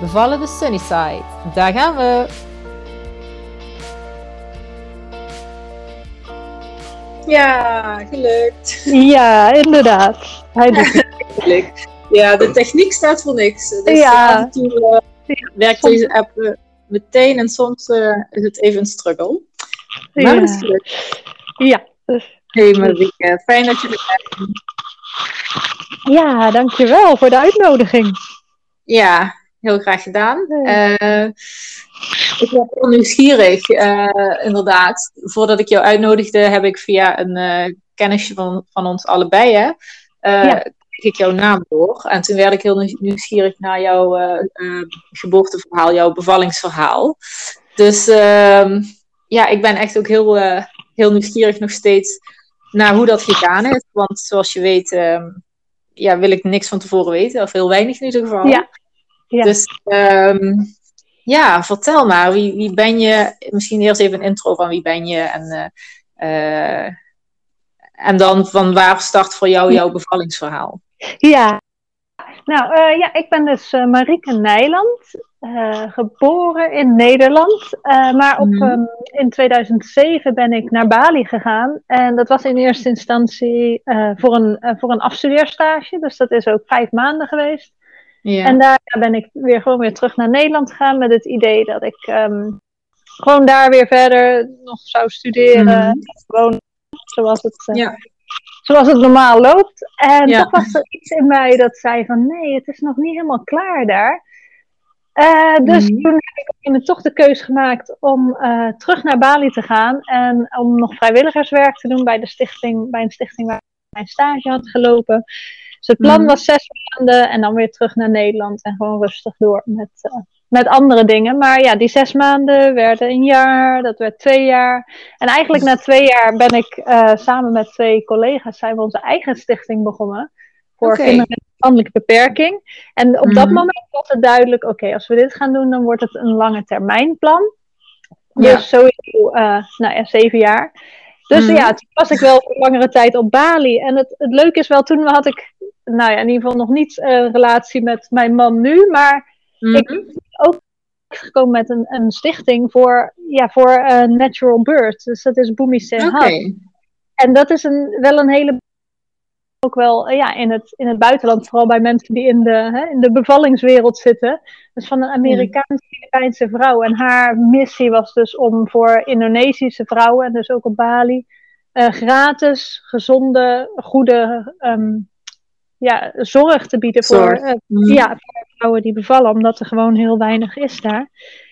Bevallen de Sunnyside. Daar gaan we! Ja, gelukt. Ja, inderdaad. Hij doet het. Ja, de techniek staat voor niks. Dus Ja. af en toe eh, werkt deze app eh, meteen en soms eh, is het even een struggle. Maar Ja. het is gelukt. Ja, dus, Hey Marieke, fijn dat je er bent. ja, dankjewel voor de uitnodiging. Ja, heel graag gedaan. Eh, ik ben heel nieuwsgierig, eh, inderdaad. Voordat ik jou uitnodigde, heb ik via een eh, kennisje van, van ons allebei, hè, Ja. kreeg ik jouw naam door. En toen werd ik heel nieuws- nieuwsgierig naar jouw geboorteverhaal, jouw bevallingsverhaal. Dus ehm, ja, ik ben echt ook heel, heel nieuwsgierig nog steeds naar hoe dat gegaan is. Want zoals je weet, ehm, ja, wil ik niks van tevoren weten, of heel weinig in ieder geval. Ja. Ja. Dus ehm, ja, vertel maar, wie, wie ben je? Misschien eerst even een intro van wie ben je en, eh, eh, en dan van waar start voor jou jouw bevallingsverhaal? Ja, nou eh, ja, ik ben dus Marieke Nijland, geboren in Nederland. maar op, Mhm. ehm, in 2007 ben ik naar Bali gegaan. En dat was in eerste instantie voor, een, voor een afstudeerstage. Dus dat is ook vijf maanden geweest. Ja. En daar ben ik weer gewoon weer terug naar Nederland gegaan met het idee dat ik ehm, gewoon daar weer verder nog zou studeren. Mhm. En Gewoon zoals het, eh, Ja. zoals het normaal loopt. En Ja. toch was er iets in mij dat zei van nee, het is nog niet helemaal klaar daar. Eh, dus Mhm. toen heb ik toch de keus gemaakt om eh, terug naar Bali te gaan. En om nog vrijwilligerswerk te doen bij, de stichting, bij een stichting waar ik mijn stage had gelopen. Het plan Mhm. was zes maanden en dan weer terug naar Nederland en gewoon rustig door met, eh, met andere dingen. Maar ja, die zes maanden werden een jaar, dat werd twee jaar. En eigenlijk na twee jaar ben ik eh, samen met twee collega's zijn we onze eigen stichting begonnen. Voor kinderen met een verstandelijke beperking. En op dat Mhm. moment was het duidelijk, oké, als we dit gaan doen, dan wordt het een lange termijn plan. Ja. Dus sowieso, eh, nou ja, zeven jaar. Dus Mhm. ja, toen was ik wel voor langere tijd op Bali. En het, het leuke is wel, toen had ik, nou ja, in ieder geval nog niet een relatie met mijn man nu. Maar Mhm. ik- gekomen met een, een stichting voor, ja, voor eh, natural birth. Dus dat is Bumi Oké. Sehat. En dat is een, wel een hele. Ook wel eh, ja, in, het, in het buitenland, vooral bij mensen die in de, hè, in de bevallingswereld zitten. Dus van een Amerikaanse-Filipijnse vrouw. En haar missie was dus om voor Indonesische vrouwen, en dus ook op Bali, eh, gratis, gezonde, goede ehm, ja, zorg te bieden voor, Zorg. eh, Mhm. ja, voor vrouwen die bevallen, omdat er gewoon heel weinig is daar.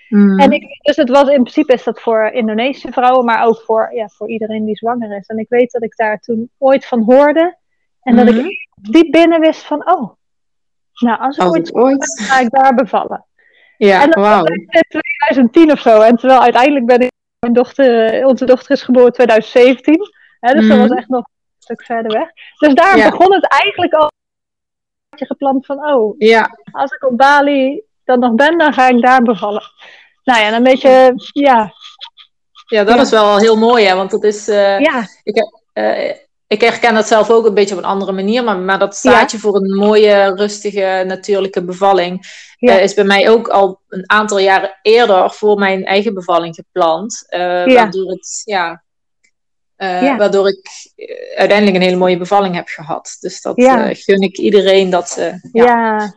Mhm. En ik, dus het was in principe is dat voor Indonesische vrouwen, maar ook voor, ja, voor iedereen die zwanger is. En ik weet dat ik daar toen ooit van hoorde. En dat ik diep binnen wist van, oh, nou als ik Als ooit ga ik daar bevallen. Ja, en dat was in 2010 of zo. En terwijl uiteindelijk ben ik, mijn dochter, onze dochter is geboren in 2017. Hè, dus dat was echt nog een stuk verder weg. Dus daar Ja. begon het eigenlijk al gepland van, oh, Ja, als ik op Bali dan nog ben, dan ga ik daar bevallen. Nou ja, en een beetje, ja, ja, dat Ja. is wel heel mooi, hè? Want dat is. eh, ja, Eh, ik herken dat zelf ook een beetje op een andere manier, maar, maar dat staatje voor een mooie, rustige, natuurlijke bevalling Ja. eh, is bij mij ook al een aantal jaren eerder voor mijn eigen bevalling gepland. eh, Ja. Waardoor, het, ja, eh, Ja. waardoor ik eh, uiteindelijk een hele mooie bevalling heb gehad. Dus dat Ja. eh, gun ik iedereen dat ze ja,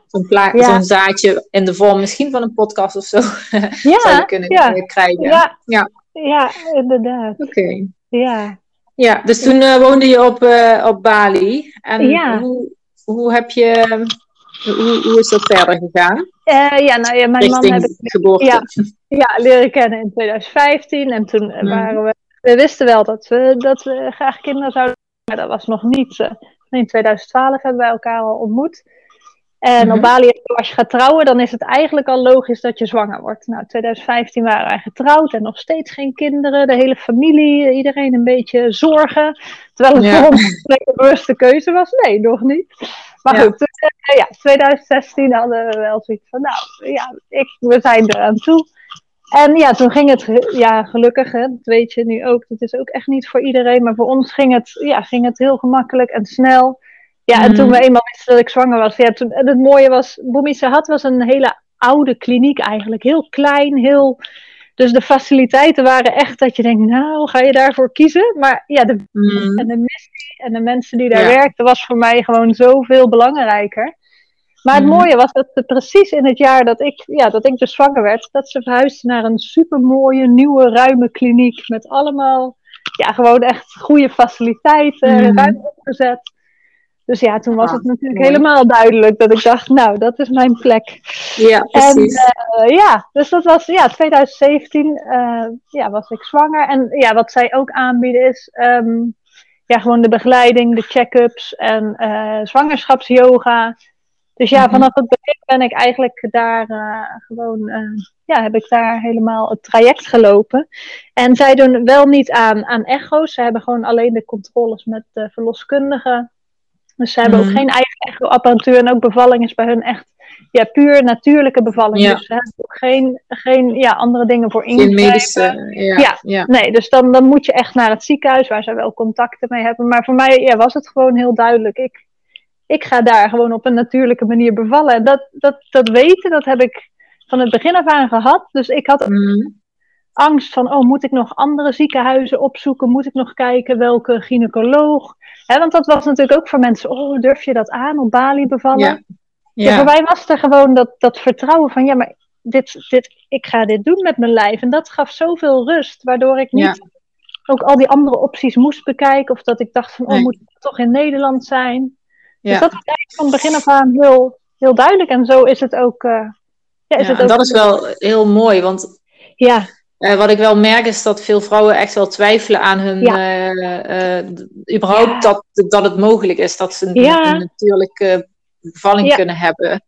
zo'n, zaadje in de vorm misschien van een podcast of zo zouden kunnen krijgen. ja, Ja. ja, inderdaad, Oké. ja. Ja, dus toen woonde je op, op Bali. En hoe, hoe heb je, hoe, hoe is dat verder gegaan? Ja, nou ja, mijn man heb ik. Ja. ja, leren kennen in 2015. En toen Mhm. waren we, we wisten wel dat we, dat we graag kinderen zouden maar dat was nog niet. eh, in 2012 hebben wij elkaar al ontmoet. En Mhm. op Bali, als je gaat trouwen, dan is het eigenlijk al logisch dat je zwanger wordt. Nou, 2015 waren wij getrouwd en nog steeds geen kinderen. De hele familie, iedereen een beetje zorgen. Terwijl het Ja. voor ons een bewuste keuze was. Nee, nog niet. Maar Ja. goed, toen, eh, ja, 2016 hadden we wel zoiets van, nou, ja, ik, we zijn er aan toe. En ja, toen ging het, ja, gelukkig, hè, dat weet je nu ook, dat is ook echt niet voor iedereen, maar voor ons ging het, ja, ging het heel gemakkelijk en snel. Ja, en toen we eenmaal wisten dat ik zwanger was, ja, toen, en het mooie was, Boemi Sahat was een hele oude kliniek eigenlijk, heel klein, heel, dus de faciliteiten waren echt dat je denkt, nou, ga je daarvoor kiezen? Maar ja, de Mhm. en de missie en de mensen die daar Ja. werkten, was voor mij gewoon zoveel belangrijker. Maar het Mhm. mooie was dat ze precies in het jaar dat ik, ja, dat ik dus zwanger werd, dat ze verhuisden naar een supermooie, nieuwe, ruime kliniek. Met allemaal, ja, gewoon echt goede faciliteiten, Mhm. ruim opgezet. Dus ja, toen was Ah, het natuurlijk mooi. helemaal duidelijk dat ik dacht, nou, dat is mijn plek. Ja, En precies. eh, ja, dus dat was ja, 2017 eh, ja, was ik zwanger. En ja, wat zij ook aanbieden is ehm, ja, gewoon de begeleiding, de check-ups en eh, zwangerschapsyoga. Dus ja, Mhm. vanaf het begin ben ik eigenlijk daar eh, gewoon, eh, ja, heb ik daar helemaal het traject gelopen. En zij doen wel niet aan, aan echo's. Ze hebben gewoon alleen de controles met de verloskundigen. Dus ze hebben Mhm. ook geen eigen echo-apparatuur. En ook bevalling is bij hun echt ja, puur natuurlijke bevalling. Ja. Dus ze hebben ook geen, geen ja, andere dingen voor Geen ingrijpen. medische. Ja. Ja. ja. Nee, dus dan, dan moet je echt naar het ziekenhuis waar ze wel contacten mee hebben. Maar voor mij ja, was het gewoon heel duidelijk. Ik, ik ga daar gewoon op een natuurlijke manier bevallen. En dat, dat, dat weten, dat heb ik van het begin af aan gehad. Dus ik had Mhm. angst van, oh, moet ik nog andere ziekenhuizen opzoeken? Moet ik nog kijken welke gynaecoloog? Hè, want dat was natuurlijk ook voor mensen, oh, durf je dat aan op Bali bevallen? Ja. Ja, Ja. voor mij was er gewoon dat, dat vertrouwen van, ja, maar dit, dit, ik ga dit doen met mijn lijf. En dat gaf zoveel rust, waardoor ik niet Ja. ook al die andere opties moest bekijken. Of dat ik dacht van, oh, Nee. moet ik toch in Nederland zijn? Ja. Dus dat was eigenlijk van begin af aan heel, heel duidelijk. En zo is het ook. eh, ja, is Ja, het en ook dat is wel heel mooi, want Ja, Eh, wat ik wel merk is dat veel vrouwen echt wel twijfelen aan hun, Ja. eh, überhaupt Ja. dat, dat het mogelijk is dat ze een, Ja. een natuurlijke bevalling kunnen hebben.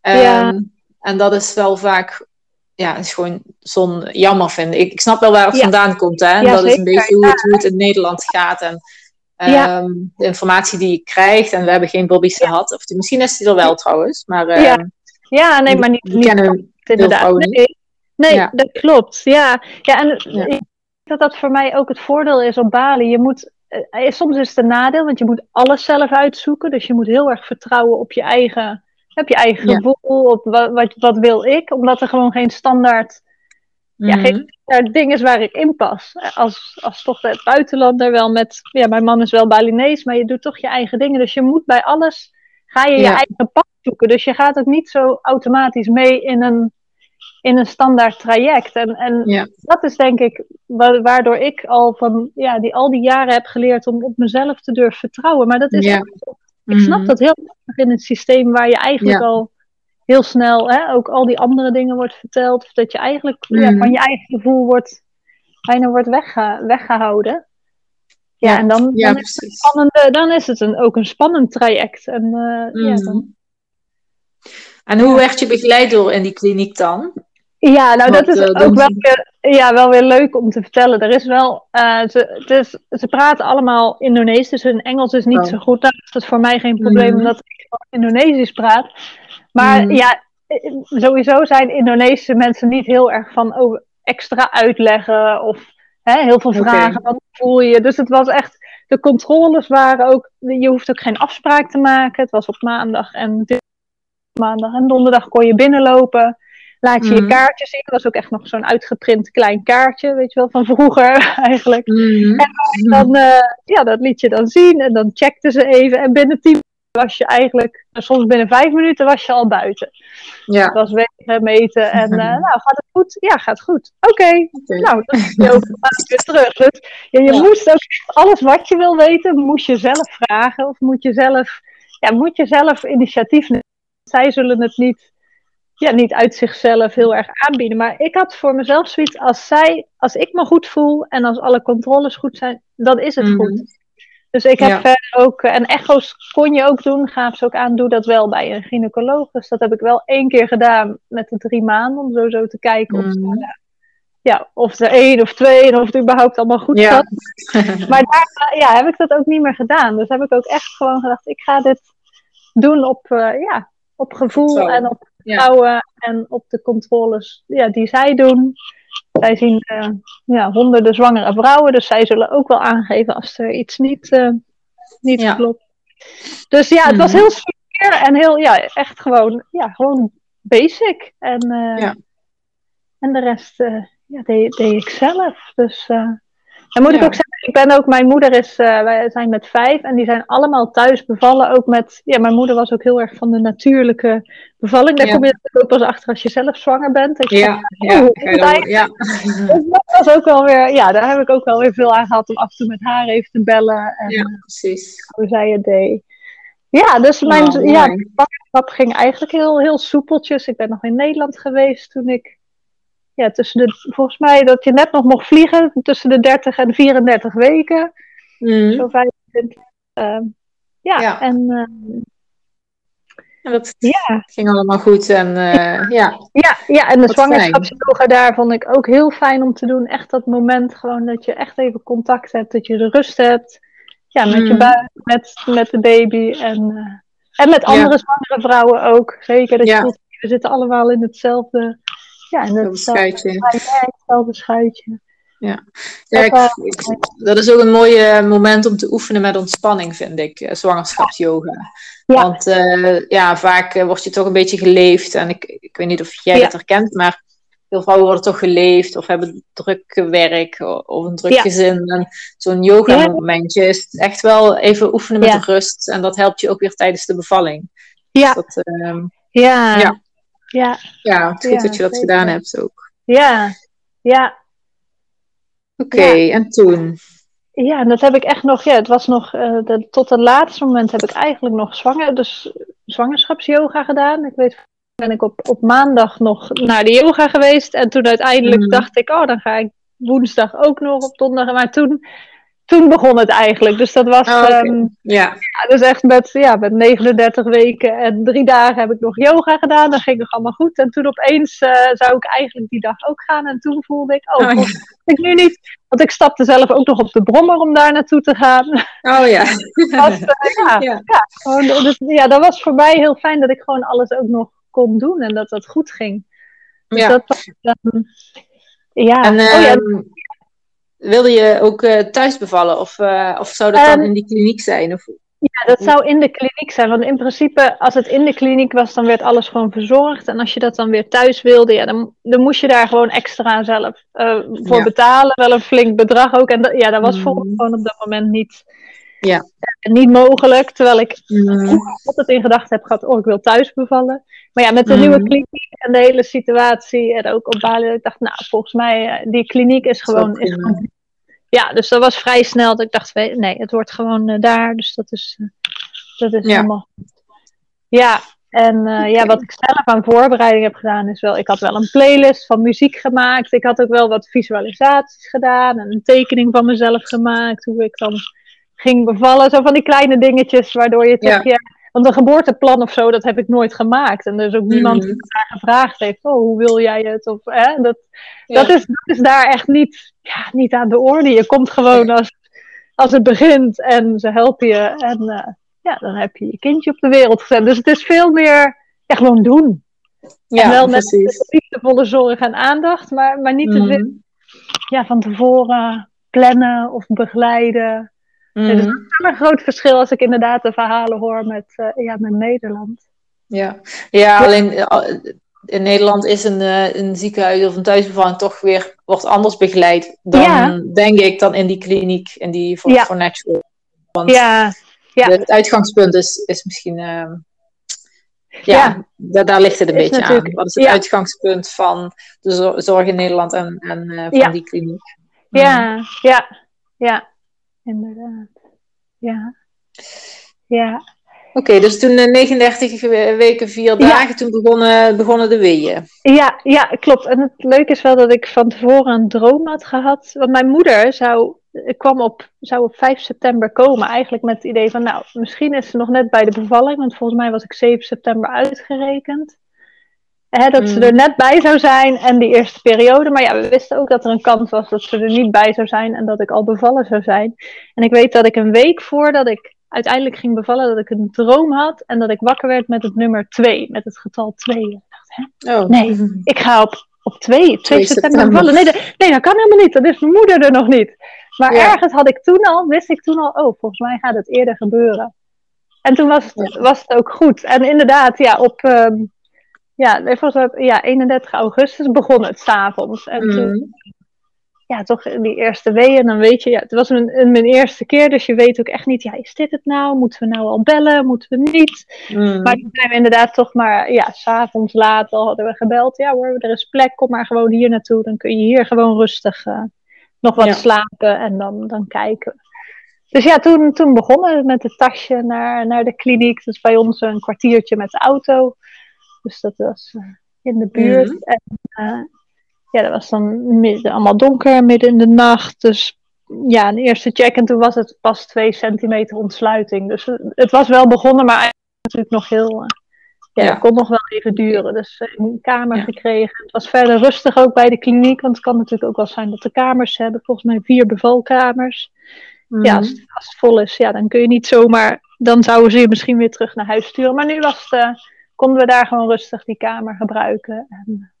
Ja. Ehm, En dat is wel vaak, ja, is gewoon zo'n jammer vind ik. Ik snap wel waar het vandaan komt, hè. En dat is een beetje hoe het, hoe het in Nederland gaat. En Ja. ehm, de informatie die je krijgt, en we hebben geen Bobby's gehad. Of misschien is die er wel trouwens, maar Ja. ehm, ja nee, maar niet, niet kennen inderdaad. vrouwen Nee, nee Ja. dat klopt. Ja, ja en ik denk dat dat voor mij ook het voordeel is op Bali. Je moet, eh, soms is het een nadeel, want je moet alles zelf uitzoeken. Dus je moet heel erg vertrouwen op je eigen, op je eigen gevoel, op wat, wat, wat wil ik. Omdat er gewoon geen standaard, ja, Mhm. geen standaard ding is waar ik in pas. Als, als toch het buitenlander wel met, ja, mijn man is wel Balinees, maar je doet toch je eigen dingen. Dus je moet bij alles, ga je je Ja. eigen pad zoeken. Dus je gaat ook niet zo automatisch mee in een, in een standaard traject. En, en Ja. dat is denk ik wa- waardoor ik al van ja, die, al die jaren heb geleerd om op mezelf te durven vertrouwen. Maar dat is Ja. zo. ik snap Mhm. dat heel erg in het systeem waar je eigenlijk Ja. al heel snel hè, ook al die andere dingen wordt verteld. Of dat je eigenlijk ja, Mhm. van je eigen gevoel wordt, bijna wordt wegge- weggehouden. Ja, Ja. en dan, Ja, dan, is het spannende, dan is het een, ook een spannend traject. En, eh, ja, Mhm. dan, En hoe werd je begeleid door in die kliniek dan? Ja, nou dat is eh, ook wel weer, ja, wel weer leuk om te vertellen. Er is wel, eh, ze, het is, ze praten allemaal Indonesisch, dus hun Engels is niet Oh. zo goed. Nou, is dat voor mij geen probleem, Mhm. omdat ik Indonesisch praat. Maar Mhm. ja, eh, sowieso zijn Indonesische mensen niet heel erg van oh, extra uitleggen of hè, heel veel vragen. Wat voel je? Dus het was echt, de controles waren ook, je hoeft ook geen afspraak te maken. Het was op maandag en maandag en donderdag kon je binnenlopen. Laat je je Mhm. kaartje zien. Dat was ook echt nog zo'n uitgeprint klein kaartje, weet je wel, van vroeger eigenlijk. Mhm. Dan, eh, ja, dat liet je dan zien en dan checkten ze even. En binnen tien was je eigenlijk, soms binnen vijf minuten was je al buiten. Ja, Dat was wegen, meten en, eh, nou, gaat het goed? Ja, gaat goed. Oké, nou, dan is je ook weer terug. Dus ja, je Ja. moest ook alles wat je wil weten, moest je zelf vragen of moet je zelf, ja, moet je zelf initiatief nemen. Zij zullen het niet, ja, niet uit zichzelf heel erg aanbieden. Maar ik had voor mezelf zoiets, als zij, als ik me goed voel en als alle controles goed zijn, dan is het Mhm. goed. Dus ik heb verder ook, en echo's kon je ook doen, gaaf ze ook aan, doe dat wel bij een gynaecoloog. Dus dat heb ik wel één keer gedaan met de drie maanden, om sowieso te kijken of, mm. ja, of er één of twee en of het überhaupt allemaal goed ja. zat. maar daar ja, heb ik dat ook niet meer gedaan. Dus heb ik ook echt gewoon gedacht, ik ga dit doen op, uh, ja, op gevoel en op vertrouwen en op de controles ja, die zij doen. Zij zien uh, ja, honderden zwangere vrouwen, dus zij zullen ook wel aangeven als er iets niet, uh, niet ja. klopt. Dus ja, het was mhm. heel sfeer en heel, ja, echt gewoon, ja, gewoon basic. En, uh, ja. en de rest ja, deed, deed ik zelf. Dus en moet ik ook zeggen, ik ben ook, mijn moeder is, uh, wij zijn met vijf en die zijn allemaal thuis bevallen. Ook met, ja, mijn moeder was ook heel erg van de natuurlijke bevalling. Daar kom je ook pas achter als je zelf zwanger bent. Ik ja, ja, oh, ja. Dus dat was ook wel weer, ja, daar heb ik ook wel weer veel aan gehad om af en toe met haar even te bellen. En, ja, precies. Hoe zij het deed. Ja, dus mijn oh, ja, ging eigenlijk heel, heel soepeltjes. Ik ben nog in Nederland geweest toen ik ja, tussen de, volgens mij dat je net nog mocht vliegen tussen de 30 en 34 weken. Mm. Zo 25. Uh, ja, ja, en. Uh, dat ja. ging allemaal goed. En, uh, ja. Ja, ja, en de zwangerschapsyoga daar vond ik ook heel fijn om te doen. Echt dat moment gewoon dat je echt even contact hebt, dat je de rust hebt. Ja, met je mm. buik, met, met de baby en, uh, en met andere zwangere vrouwen ook. Zeker, dat je we zitten allemaal in hetzelfde ja, en dat schuitje. Hetzelfde schuitje. Ja, ja dat is ook een mooi eh, moment om te oefenen met ontspanning, vind ik, uh, zwangerschapsyoga. Ja. Want uh, ja, vaak word je toch een beetje geleefd. En ik, ik weet niet of jij ja. dat herkent, maar veel vrouwen worden toch geleefd of hebben druk werk of een druk gezin. En zo'n yoga-momentje is echt wel even oefenen met rust. En dat helpt je ook weer tijdens de bevalling. Ja. Dus dat, ehm, ja. Ja. Ja, ja het is goed dat je dat gedaan hebt ook. Ja, ja. Oké, en toen? Ja, en dat heb ik echt nog, ja, het was nog, uh, de, tot het laatste moment heb ik eigenlijk nog zwanger, dus zwangerschapsyoga gedaan. Ik weet, ben ik op, op maandag nog naar de yoga geweest en toen uiteindelijk mm. dacht ik, oh, dan ga ik woensdag ook nog op donderdag. Maar toen toen begon het eigenlijk. Dus dat was. Oh, ehm, ja. ja. Dus echt met, ja, met 39 weken en drie dagen heb ik nog yoga gedaan. Dat ging nog allemaal goed. En toen opeens uh, zou ik eigenlijk die dag ook gaan. En toen voelde ik, oh, oh ik nu niet. Want ik stapte zelf ook nog op de brommer om daar naartoe te gaan. Oh ja. was, uh, ja, ja. ja, gewoon, dus, ja, dat was voor mij heel fijn dat ik gewoon alles ook nog kon doen en dat dat goed ging. Dus ja. dat was, um, ja. En, oh, ja. Wilde je ook uh, thuis bevallen? Of, uh, of zou dat dan ehm, in die kliniek zijn? Of... Ja, dat zou in de kliniek zijn. Want in principe, als het in de kliniek was, dan werd alles gewoon verzorgd. En als je dat dan weer thuis wilde, ja, dan, dan moest je daar gewoon extra zelf uh, voor betalen. Wel een flink bedrag ook. En dat, ja, dat was mm. gewoon op dat moment niet, ja. niet mogelijk. Terwijl ik mm. altijd in gedachten heb gehad, oh, ik wil thuis bevallen. Maar ja, met de nieuwe mm. kliniek en de hele situatie en ook op Bali, ik dacht, nou, volgens mij, die kliniek is gewoon, is gewoon ja, dus dat was vrij snel dat ik dacht, nee, het wordt gewoon uh, daar. Dus dat is, uh, dat is ja. helemaal. Ja, en uh, ja, wat ik zelf aan voorbereiding heb gedaan is wel, ik had wel een playlist van muziek gemaakt. Ik had ook wel wat visualisaties gedaan en een tekening van mezelf gemaakt, hoe ik dan ging bevallen. Zo van die kleine dingetjes waardoor je toch, ja. want een geboorteplan of zo, dat heb ik nooit gemaakt. En er is ook niemand die daar gevraagd heeft, oh, hoe wil jij het? Of, hè, dat, dat, is, dat is daar echt niet ja, niet aan de orde. Je komt gewoon als, als het begint en ze helpen je. En uh, ja, dan heb je je kindje op de wereld gezet. Dus het is veel meer ja, gewoon doen. Ja, en wel met liefdevolle zorg en aandacht, maar, maar niet te mm. veel ja, van tevoren plannen of begeleiden. Mm. Het is een groot verschil als ik inderdaad de verhalen hoor met, uh, ja, met Nederland. Ja, ja alleen eh, in Nederland is een, uh, een ziekenhuis of een thuisbevalling toch weer wordt anders begeleid dan, denk ik, dan in die kliniek, in die voor, voor natural. Want ja. Ja. het uitgangspunt is, is misschien, uh, ja, Daar, daar ligt het een beetje aan. Wat is het uitgangspunt van de zorg in Nederland en, en uh, van die kliniek? Ja, mm. ja, ja, inderdaad. Ja, ja. Oké, dus toen 39 eh, weken, vier dagen, toen begonnen, begonnen de weeën. Ja, ja, klopt. En het leuke is wel dat ik van tevoren een droom had gehad. Want mijn moeder zou ik kwam op, zou op 5 september komen, eigenlijk met het idee van, nou, misschien is ze nog net bij de bevalling, want volgens mij was ik 7 september uitgerekend. Hè, dat ze Mm. er net bij zou zijn en die eerste periode. Maar ja, we wisten ook dat er een kans was dat ze er niet bij zou zijn en dat ik al bevallen zou zijn. En ik weet dat ik een week voordat ik uiteindelijk ging bevallen, dat ik een droom had en dat ik wakker werd met het nummer 2, met het getal 2. Ik dacht, hè, Oh. Nee. ik ga op, op 2, 2 2 september bevallen. Nee, dat- nee, dat kan helemaal niet. Dan is mijn moeder er nog niet. Maar Ja. ergens had ik toen al, wist ik toen al, oh, volgens mij gaat het eerder gebeuren. En toen was het, was het ook goed. En inderdaad, ja, op ehm, ja, op, ja, 31 augustus begon het s'avonds. En toen, Mm. ja, toch die eerste weeën, dan weet je, ja, het was mijn, mijn eerste keer, dus je weet ook echt niet, ja, is dit het nou? Moeten we nou al bellen? Moeten we niet? Mm. Maar toen zijn we inderdaad toch maar, ja, s'avonds laat al hadden we gebeld. Ja hoor, er is plek, kom maar gewoon hier naartoe. Dan kun je hier gewoon rustig eh, nog wat Ja. slapen en dan, dan kijken. Dus ja, toen, toen begonnen we met het tasje naar, naar de kliniek. Dat is bij ons een kwartiertje met de auto. Dus dat was eh, in de buurt. Mhm. En eh, ja, dat was dan midden, allemaal donker, midden in de nacht. Dus ja, een eerste check. En toen was het pas twee centimeter ontsluiting. Dus het, was wel begonnen, maar eigenlijk natuurlijk nog heel... eh, ja, Ja. het kon nog wel even duren. Dus een kamer Ja. gekregen. Het was verder rustig ook bij de kliniek. Want het kan natuurlijk ook wel zijn dat de kamers hebben. Volgens mij vier bevalkamers. Mm. Ja, als het, als het vol is, ja, dan kun je niet zomaar. Dan zouden ze je misschien weer terug naar huis sturen. Maar nu was het, konden we daar gewoon rustig die kamer gebruiken. En,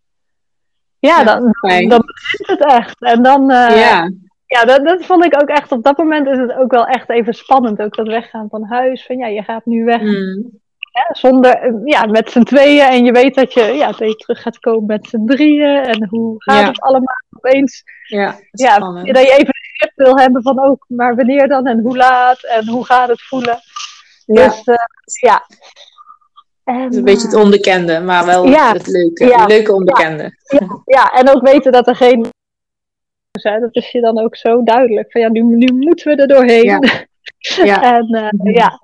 ja, Ja, dan, begint het echt. En dan, eh, ja, ja. dat, dat vond ik ook echt. Op dat moment is het ook wel echt even spannend. Ook dat weggaan van huis. Van ja, je gaat nu weg Mm. hè, zonder, ja, met z'n tweeën. En je weet dat je, ja, dat je terug gaat komen met z'n drieën. En hoe gaat Ja. het allemaal opeens? ja, Ja, spannend. dat je even een grip wil hebben van ook, maar wanneer dan en hoe laat en hoe gaat het voelen. Ja. Dus eh, ja. En, Het is een beetje het onbekende, maar wel Ja. het leuke. Ja. Het leuke onbekende. ja, en ook weten dat er geen. zijn. Dat is je dan ook zo duidelijk. Van ja, nu, nu moeten we er doorheen. Ja. Ja. en eh, ja.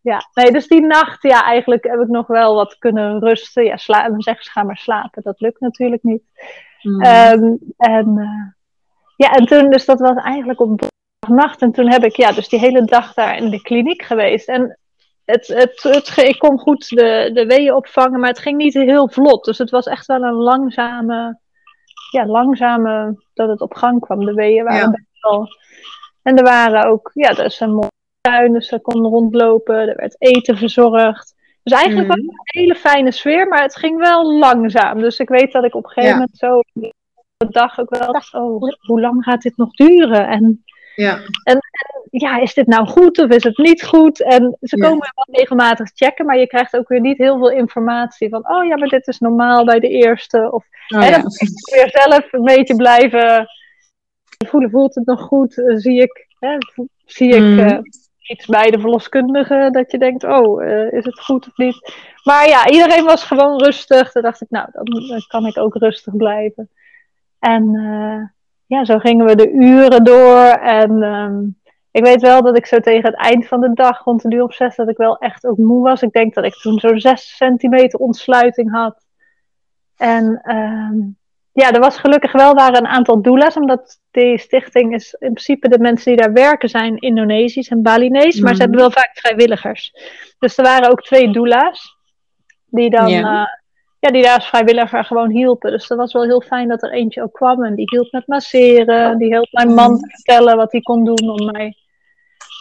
Ja, nee, dus die nacht, ja, eigenlijk heb ik nog wel wat kunnen rusten. Ja, sla dan zeggen ze ga maar slapen. Dat lukt natuurlijk niet. Mm. Ehm, en eh, ja, en toen, dus dat was eigenlijk op nacht. En toen heb ik, ja, dus die hele dag daar in de kliniek geweest. En het, het, het, ik kon goed de, de weeën opvangen, maar het ging niet heel vlot. Dus het was echt wel een langzame, ja, langzame dat het op gang kwam. De weeën waren Ja. best wel. En er waren ook, ja, er is een mooie tuin, dus ze konden rondlopen. Er werd eten verzorgd. Dus eigenlijk Mhm. was het een hele fijne sfeer, maar het ging wel langzaam. Dus ik weet dat ik op een gegeven Ja. moment zo de dag ook wel dacht, oh, hoe lang gaat dit nog duren? En ja. Ja, is dit nou goed of is het niet goed? En ze Ja. komen wel regelmatig checken, maar je krijgt ook weer niet heel veel informatie van, oh ja, maar dit is normaal bij de eerste. Of Oh, hè, ja. dan moet je weer zelf een beetje blijven voelen, voelt het nog goed? Eh, zie ik, hè, zie ik Mhm. eh, iets bij de verloskundige dat je denkt, oh, eh, is het goed of niet? Maar ja, iedereen was gewoon rustig. Toen dacht ik, nou, dan dan kan ik ook rustig blijven. En ja, zo gingen we de uren door. En ehm, ik weet wel dat ik zo tegen het eind van de dag, rond een uur of zes, dat ik wel echt ook moe was. Ik denk dat ik toen zo'n zes centimeter ontsluiting had. En ehm, ja, er was gelukkig wel waren een aantal doula's, omdat die stichting is in principe de mensen die daar werken zijn Indonesisch en Balinese, maar ze Mhm. hebben wel vaak vrijwilligers. Dus er waren ook twee doula's die dan Ja. ja. ja, die daar als vrijwilliger gewoon hielpen. Dus dat was wel heel fijn dat er eentje ook kwam en die hielp met masseren, die hielp mijn man te vertellen wat hij kon doen om mij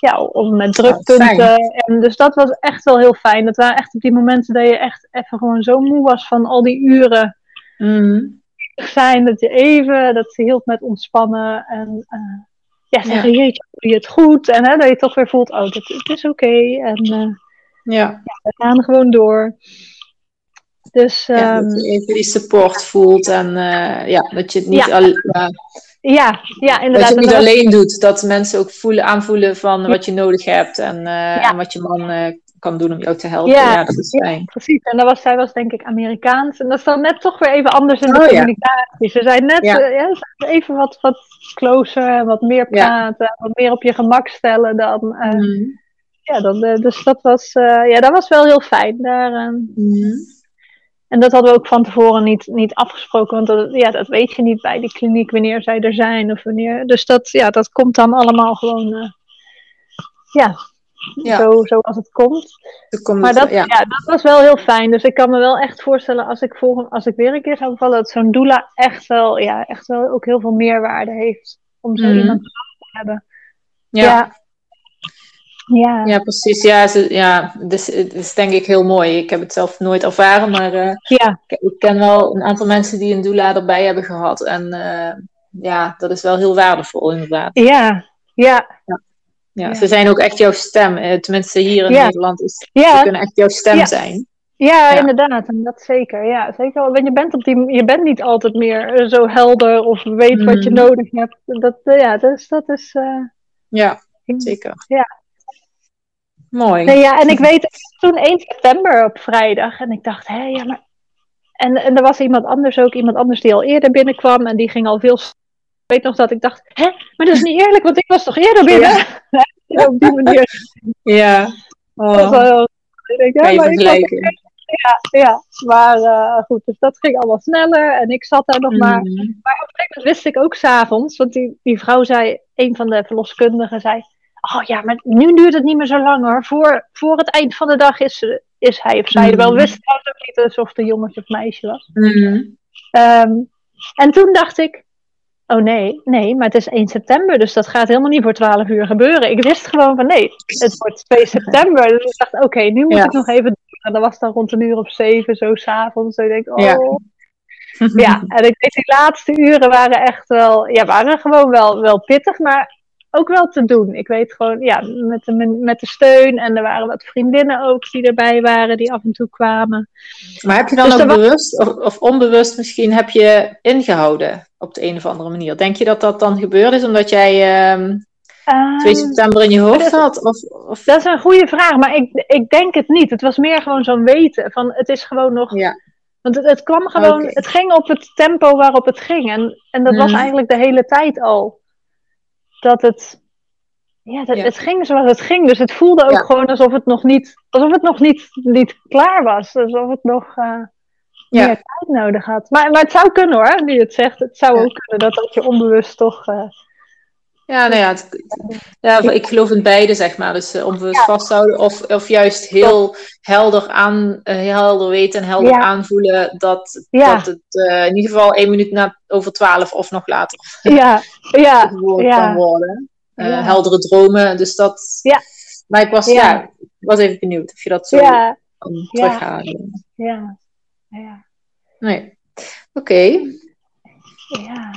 ja, om met drukpunten. en dus dat was echt wel heel fijn. Dat waren echt op die momenten dat je echt even gewoon zo moe was van al die uren Mhm. zijn. Dat je even, dat ze hielp met ontspannen. En eh, ja, zeggen, Ja. jeetje, doe je het goed? En hè, dat je toch weer voelt, oh, dit, het is oké. En eh, Ja. we gaan gewoon door. Dus ja, ehm, dat je even die support voelt en eh, ja, dat je het niet, Ja. Ja, ja, ja, dat inderdaad. je het niet alleen doet. Dat mensen ook voelen, aanvoelen van wat je nodig hebt en, eh, Ja. en wat je man eh, kan doen om jou te helpen. Ja. Ja, dat is Ja. Precies, en dat was, zij was denk ik Amerikaans. En dat is dan net toch weer even anders in de Oh, communicatie. Ze zijn net Ja. eh, ze even wat, wat closer en wat meer praten. Wat meer op je gemak stellen dan... Mhm. ja, dan, dus dat was, ja, dat was wel heel fijn. Daar, Mhm. En dat hadden we ook van tevoren niet, niet afgesproken, want dat, ja, dat weet je niet bij die kliniek wanneer zij er zijn of wanneer. Dus dat, ja, dat komt dan allemaal gewoon, uh, ja, ja. Zo, zoals het komt. komt maar dat, ja. dat was wel heel fijn. Dus ik kan me wel echt voorstellen als ik, volgend, als ik weer een keer zou bevallen, dat zo'n doula echt wel, ja, echt wel ook heel veel meerwaarde heeft om zo mm. iemand te hebben. Ja. ja. Ja, precies. Ja, ze, ja dus, het is denk ik heel mooi. Ik heb het zelf nooit ervaren, maar uh, ja. ik, ik, ken wel een aantal mensen die een doula erbij hebben gehad. En uh, ja, dat is wel heel waardevol inderdaad. Ja, ja. ja. Ja, ze zijn ook echt jouw stem. Eh, tenminste, hier in Nederland is ze kunnen echt jouw stem zijn. Ja, inderdaad. En dat zeker. Ja, zeker. Want je bent, op die, je bent niet altijd meer eh, zo helder of weet wat je mm. nodig hebt. Dat, ja, dus dat is. Uh, ja, zeker. Ja. Mooi. Nee, ja, en ik weet toen 1 september op vrijdag. En ik dacht, hé, ja, maar. En, en er was iemand anders ook, iemand anders die al eerder binnenkwam. En die ging al veel weet nog dat ik dacht, hè, maar dat is niet eerlijk, want ik was toch eerder binnen? Ja. op die manier. Ja. Oh. Dat wel, ik denk, ja, maar ik ja, ja, maar uh, goed, dus dat ging allemaal sneller en ik zat daar nog mm. maar. Maar op een gegeven moment wist ik ook s'avonds, want die, die vrouw zei, een van de verloskundigen zei, oh ja, maar nu duurt het niet meer zo lang hoor. Voor, voor het eind van de dag is, is hij of zij er wel. Wist trouwens ook niet of het een jongetje of meisje was. Mm. Um, en toen dacht ik, Oh nee, nee, maar het is 1 september, dus dat gaat helemaal niet voor 12 uur gebeuren. Ik wist gewoon van nee, het wordt 2 september. Dus ik dacht, oké, nu moet ik nog even doen. En dat was dan rond een uur of zeven, zo s'avonds. Dus ik denk, oh. Ja. ja, en ik denk, die laatste uren waren echt wel, ja, waren gewoon wel, wel pittig, maar ook wel te doen. Ik weet gewoon, ja, met de, met de steun. En er waren wat vriendinnen ook die erbij waren, die af en toe kwamen. Maar heb je dan dus ook bewust of, of, onbewust misschien heb je ingehouden op de een of andere manier? Denk je dat dat dan gebeurd is omdat jij uh, 2 september in je hoofd had? Of, of, Dat is een goede vraag, maar ik, ik denk het niet. Het was meer gewoon zo'n weten van het is gewoon nog... Ja. Want het, het kwam gewoon, het ging op het tempo waarop het ging. En, en dat was mhm. eigenlijk de hele tijd al dat het. Ja, dat, het ging zoals het ging. Dus het voelde ook gewoon alsof het nog niet, alsof het nog niet, niet klaar was. Alsof het nog uh, meer tijd nodig had. Maar, maar het zou kunnen hoor, nu je het zegt. Het zou ook kunnen dat dat je onbewust toch. Uh, ja, nou ja, het, ja, ik geloof in beide, zeg maar. Dus uh, onbewust vasthouden of, of juist heel helder, aan, uh, helder weten en helder aanvoelen dat, dat het uh, in ieder geval één minuut na, over twaalf of nog later ja. Ja. kan worden. Heldere dromen, dus dat... Ja. Maar ik was, ja. was even benieuwd of je dat zo ja. kan terughalen. Ja. ja. Nee. Oké. Ja.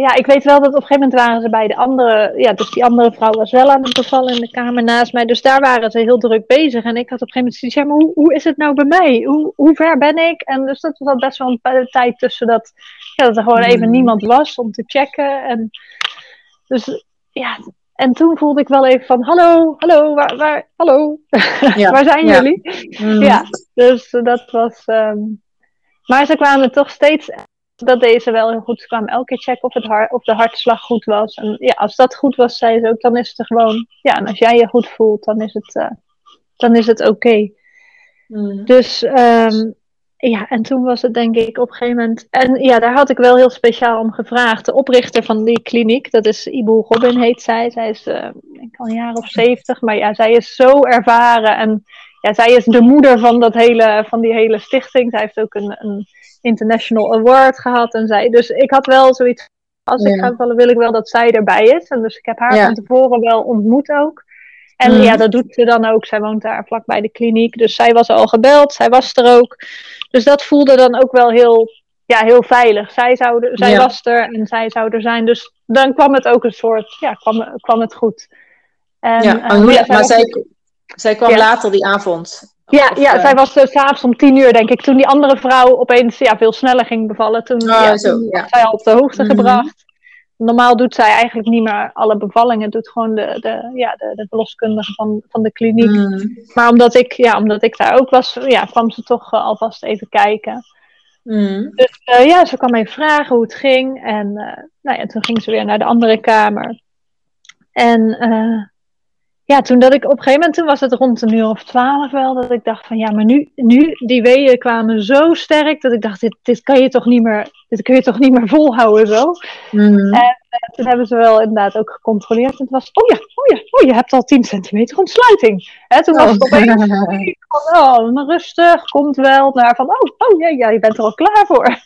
Ja, ik weet wel dat op een gegeven moment waren ze bij de andere, ja, dus die andere vrouw was wel aan het bevallen in de kamer naast mij. Dus daar waren ze heel druk bezig. En ik had op een gegeven moment zoiets, ja, maar hoe, hoe is het nou bij mij? Hoe, hoe ver ben ik? En dus dat was best wel een tijd tussen dat, ja, dat er gewoon even hmm. niemand was om te checken. En dus ja, en toen voelde ik wel even van, hallo, hallo, waar, waar hallo, ja. waar zijn jullie? Hmm. Ja, dus dat was, um... maar ze kwamen toch steeds dat deze wel heel goed. Ze kwamen elke keer checken of, het hart, of de hartslag goed was. En ja, als dat goed was, zei ze ook, dan is het er gewoon. Ja, en als jij je goed voelt, dan is het, uh, dan is het oké. Mm. Dus um, ja, en toen was het denk ik op een gegeven moment. En ja, daar had ik wel heel speciaal om gevraagd. De oprichter van die kliniek, dat is Ibu Robin, heet zij. Zij is, uh, ik al een jaar of zeventig, maar ja, zij is zo ervaren. En ja, zij is de moeder van, dat hele, van die hele stichting. Zij heeft ook een, een International Award gehad. En zij, dus ik had wel zoiets. Als ik ga vallen, wil ik wel dat zij erbij is. En dus ik heb haar van tevoren wel ontmoet ook. En mhm. ja, dat doet ze dan ook. Zij woont daar vlak bij de kliniek. Dus zij was al gebeld. Zij was er ook. Dus dat voelde dan ook wel heel, ja, heel veilig. Zij, zou zij was er en zij zou er zijn. Dus dan kwam het ook een soort, ja, kwam, kwam het goed. En, ja, uh, maar zij, zij kwam later die avond. Ja, ja uh... zij was uh, s'avonds om tien uur, denk ik. Toen die andere vrouw opeens ja, veel sneller ging bevallen. Toen, oh, ja, zo, ja. zij al op de hoogte mhm. gebracht. Normaal doet zij eigenlijk niet meer alle bevallingen. Doet gewoon de, de, ja, de, de verloskundige van, van de kliniek. Mhm. Maar omdat ik, ja, omdat ik daar ook was, ja, kwam ze toch uh, alvast even kijken. Mhm. Dus ja, ze kwam even vragen hoe het ging. En nou ja, toen ging ze weer naar de andere kamer. En ja, toen dat ik op een gegeven moment, toen was het rond een uur of twaalf wel, dat ik dacht van ja, maar nu, nu die weeën kwamen zo sterk dat ik dacht, dit, dit kan je toch niet meer, dit kun je toch niet meer volhouden zo. Mhm. En eh, toen hebben ze wel inderdaad ook gecontroleerd. En het was, oh ja, oh ja, oh je hebt al 10 centimeter ontsluiting. Hè, toen was het opeens van, oh, maar rustig, komt wel. Naar van, oh, oh ja, ja, je bent er al klaar voor.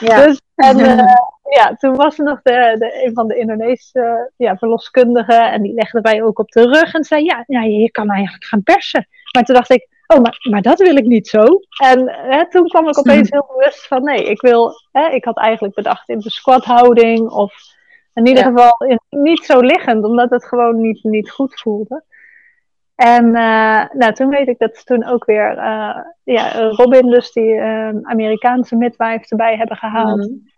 Ja. Dus, en eh, ja, toen was er nog de, de, een van de Indonesische ja, verloskundigen. En die legde mij ook op de rug en zei, ja, ja, je kan eigenlijk gaan persen. Maar toen dacht ik, oh, maar, maar dat wil ik niet zo. En hè, toen kwam ik opeens heel bewust van, nee, ik wil, hè, ik had eigenlijk bedacht in de squathouding of in ieder Ja. geval in, niet zo liggend, omdat het gewoon niet, niet goed voelde. En eh, nou, toen weet ik dat ze toen ook weer eh, ja, Robin, dus die eh, Amerikaanse midwife, erbij hebben gehaald. Mhm.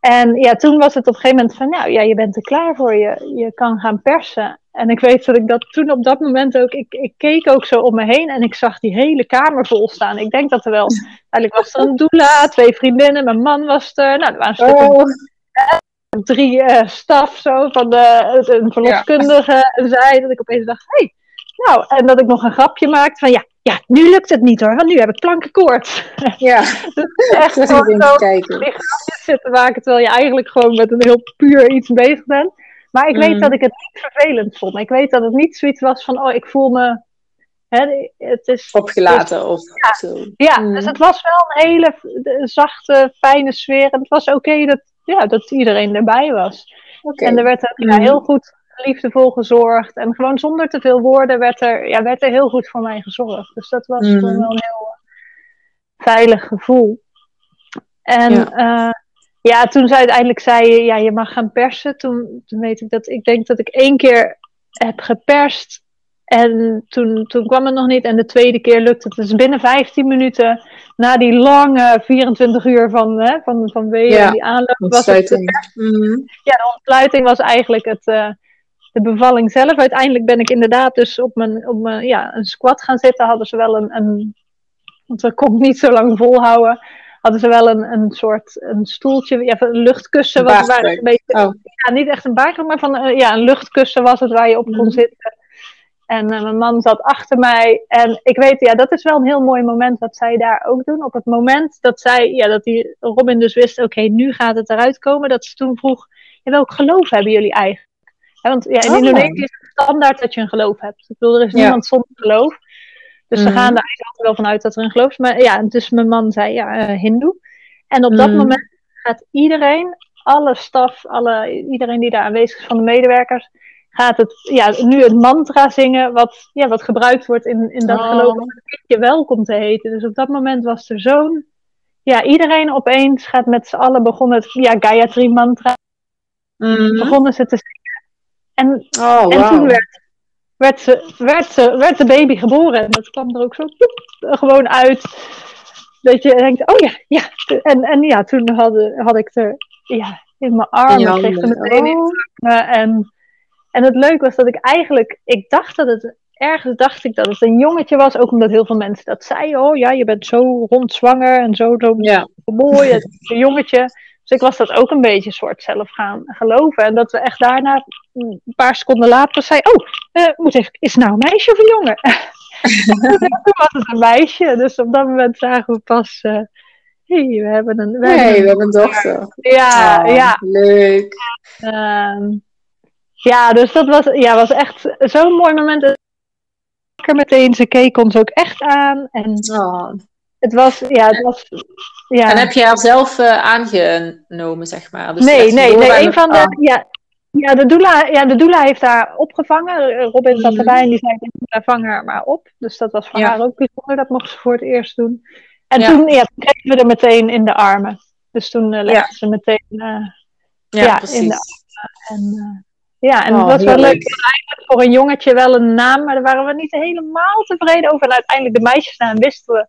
En ja, toen was het op een gegeven moment van, nou ja, je bent er klaar voor, je, je kan gaan persen. En ik weet dat ik dat toen op dat moment ook, ik, ik keek ook zo om me heen en ik zag die hele kamer vol staan. Ik denk dat er wel, eigenlijk was er een doula, twee vriendinnen, mijn man was er. Nou, er waren een stuk of Oh, drie eh, staf zo van de, een verloskundige. En zij, dat ik opeens dacht, hé, hey, nou, en dat ik nog een grapje maakte van, ja, ja, nu lukt het niet hoor, want nu heb ik plankenkoorts. ja, Echt terug gewoon in zo te zitten maken, terwijl je eigenlijk gewoon met een heel puur iets bezig bent. Maar ik weet Mm. dat ik het niet vervelend vond. Ik weet dat het niet zoiets was van, oh, ik voel me... Hè, het is, Opgelaten of zo. ja, Mm. dus het was wel een hele zachte, fijne sfeer. En het was oké dat, ja, dat iedereen erbij was. En er werd ook ja, Mhm. heel goed liefdevol gezorgd. En gewoon zonder te veel woorden werd er, ja, werd er heel goed voor mij gezorgd. Dus dat was Mhm. gewoon wel een heel veilig gevoel. En Ja. ja. ja, toen ze uiteindelijk zei, ja, je mag gaan persen. Toen, toen weet ik dat, ik denk dat ik één keer heb geperst. En toen, toen kwam het nog niet. En de tweede keer lukte het. Dus binnen 15 minuten, na die lange 24 uur van, hè, van, van Ja, die aanloop, was het. Mhm. ja, de ontsluiting was eigenlijk het, eh, de bevalling zelf. Uiteindelijk ben ik inderdaad dus op mijn, op mijn ja, een squat gaan zitten. Hadden ze wel een, een want we kon niet zo lang volhouden. Hadden ze wel een, een soort een stoeltje, ja, een luchtkussen. Een Wat, waar baarkruk. een beetje, Oh. ja, niet echt een baarkruk, maar van, eh, ja, een luchtkussen was het waar je op kon Mhm. zitten. En eh, mijn man zat achter mij. En ik weet, ja, dat is wel een heel mooi moment wat zij daar ook doen. Op het moment dat zij, ja, dat die Robin dus wist, oké, nu gaat het eruit komen. Dat ze toen vroeg, ja, welk geloof hebben jullie eigenlijk? Want ja, in Oh. Indonesië is het standaard dat je een geloof hebt. Ik bedoel, er is Ja. niemand zonder geloof. Dus ze Mhm. gaan er eigenlijk altijd wel vanuit dat er een geloof is. Maar ja, dus mijn man zei, ja, eh, hindoe. En op dat Mhm. moment gaat iedereen, alle staf, alle, iedereen die daar aanwezig is van de medewerkers, gaat het, ja, nu het mantra zingen wat, ja, wat gebruikt wordt in, in dat Oh. geloof om het kindje welkom te heten. Dus op dat moment was er zo'n, ja, iedereen opeens gaat met z'n allen begonnen het, ja, Gayatri mantra, Mhm. begonnen ze te zingen. En, Oh, en toen werd, werd, ze, werd, ze, werd de baby geboren. En dat kwam er ook zo ploep, gewoon uit. Dat je denkt, oh ja, ja. En, en ja, toen hadden, had ik er ja, in mijn armen, In ik kreeg handen. meteen in Oh. me. En, en het leuke was dat ik eigenlijk, ik dacht dat het, ergens dacht ik dat het een jongetje was. Ook omdat heel veel mensen dat zeiden. Oh ja, je bent zo rondzwanger en zo, zo Ja. mooi, het is een jongetje. Dus ik was dat ook een beetje soort zelf gaan geloven. En dat we echt daarna, een paar seconden later, zei: Oh, eh, moet even, is het nou een meisje of een jongen? Toen was het een meisje. Dus op dat moment zagen we pas: eh hey, we hebben een. We hebben we hebben een dochter. ja, Oh, ja. Leuk. Ehm, ja, dus dat was, ja, was echt zo'n mooi moment. Meteen, ze keek ons ook echt aan. En Oh. Het was, ja, het was. Ja. En heb je haar zelf eh, aangenomen, zeg maar? Dus nee, nee, nee. en- Een van de. Oh. Ja, ja, de doula, ja, de doula heeft haar opgevangen. Robin zat erbij en die zei: doula, vang haar maar op. Dus dat was voor Ja. haar ook bijzonder. Dat mocht ze voor het eerst doen. En Ja. toen, ja, toen kregen we er meteen in de armen. Dus toen eh, legde ze meteen. eh, Ja, Ja, in precies. de- en, eh, ja, en Oh, het was wel leuk. Eigenlijk voor een jongetje wel een naam, maar daar waren we niet helemaal tevreden over. En uiteindelijk de meisjesnaam wisten we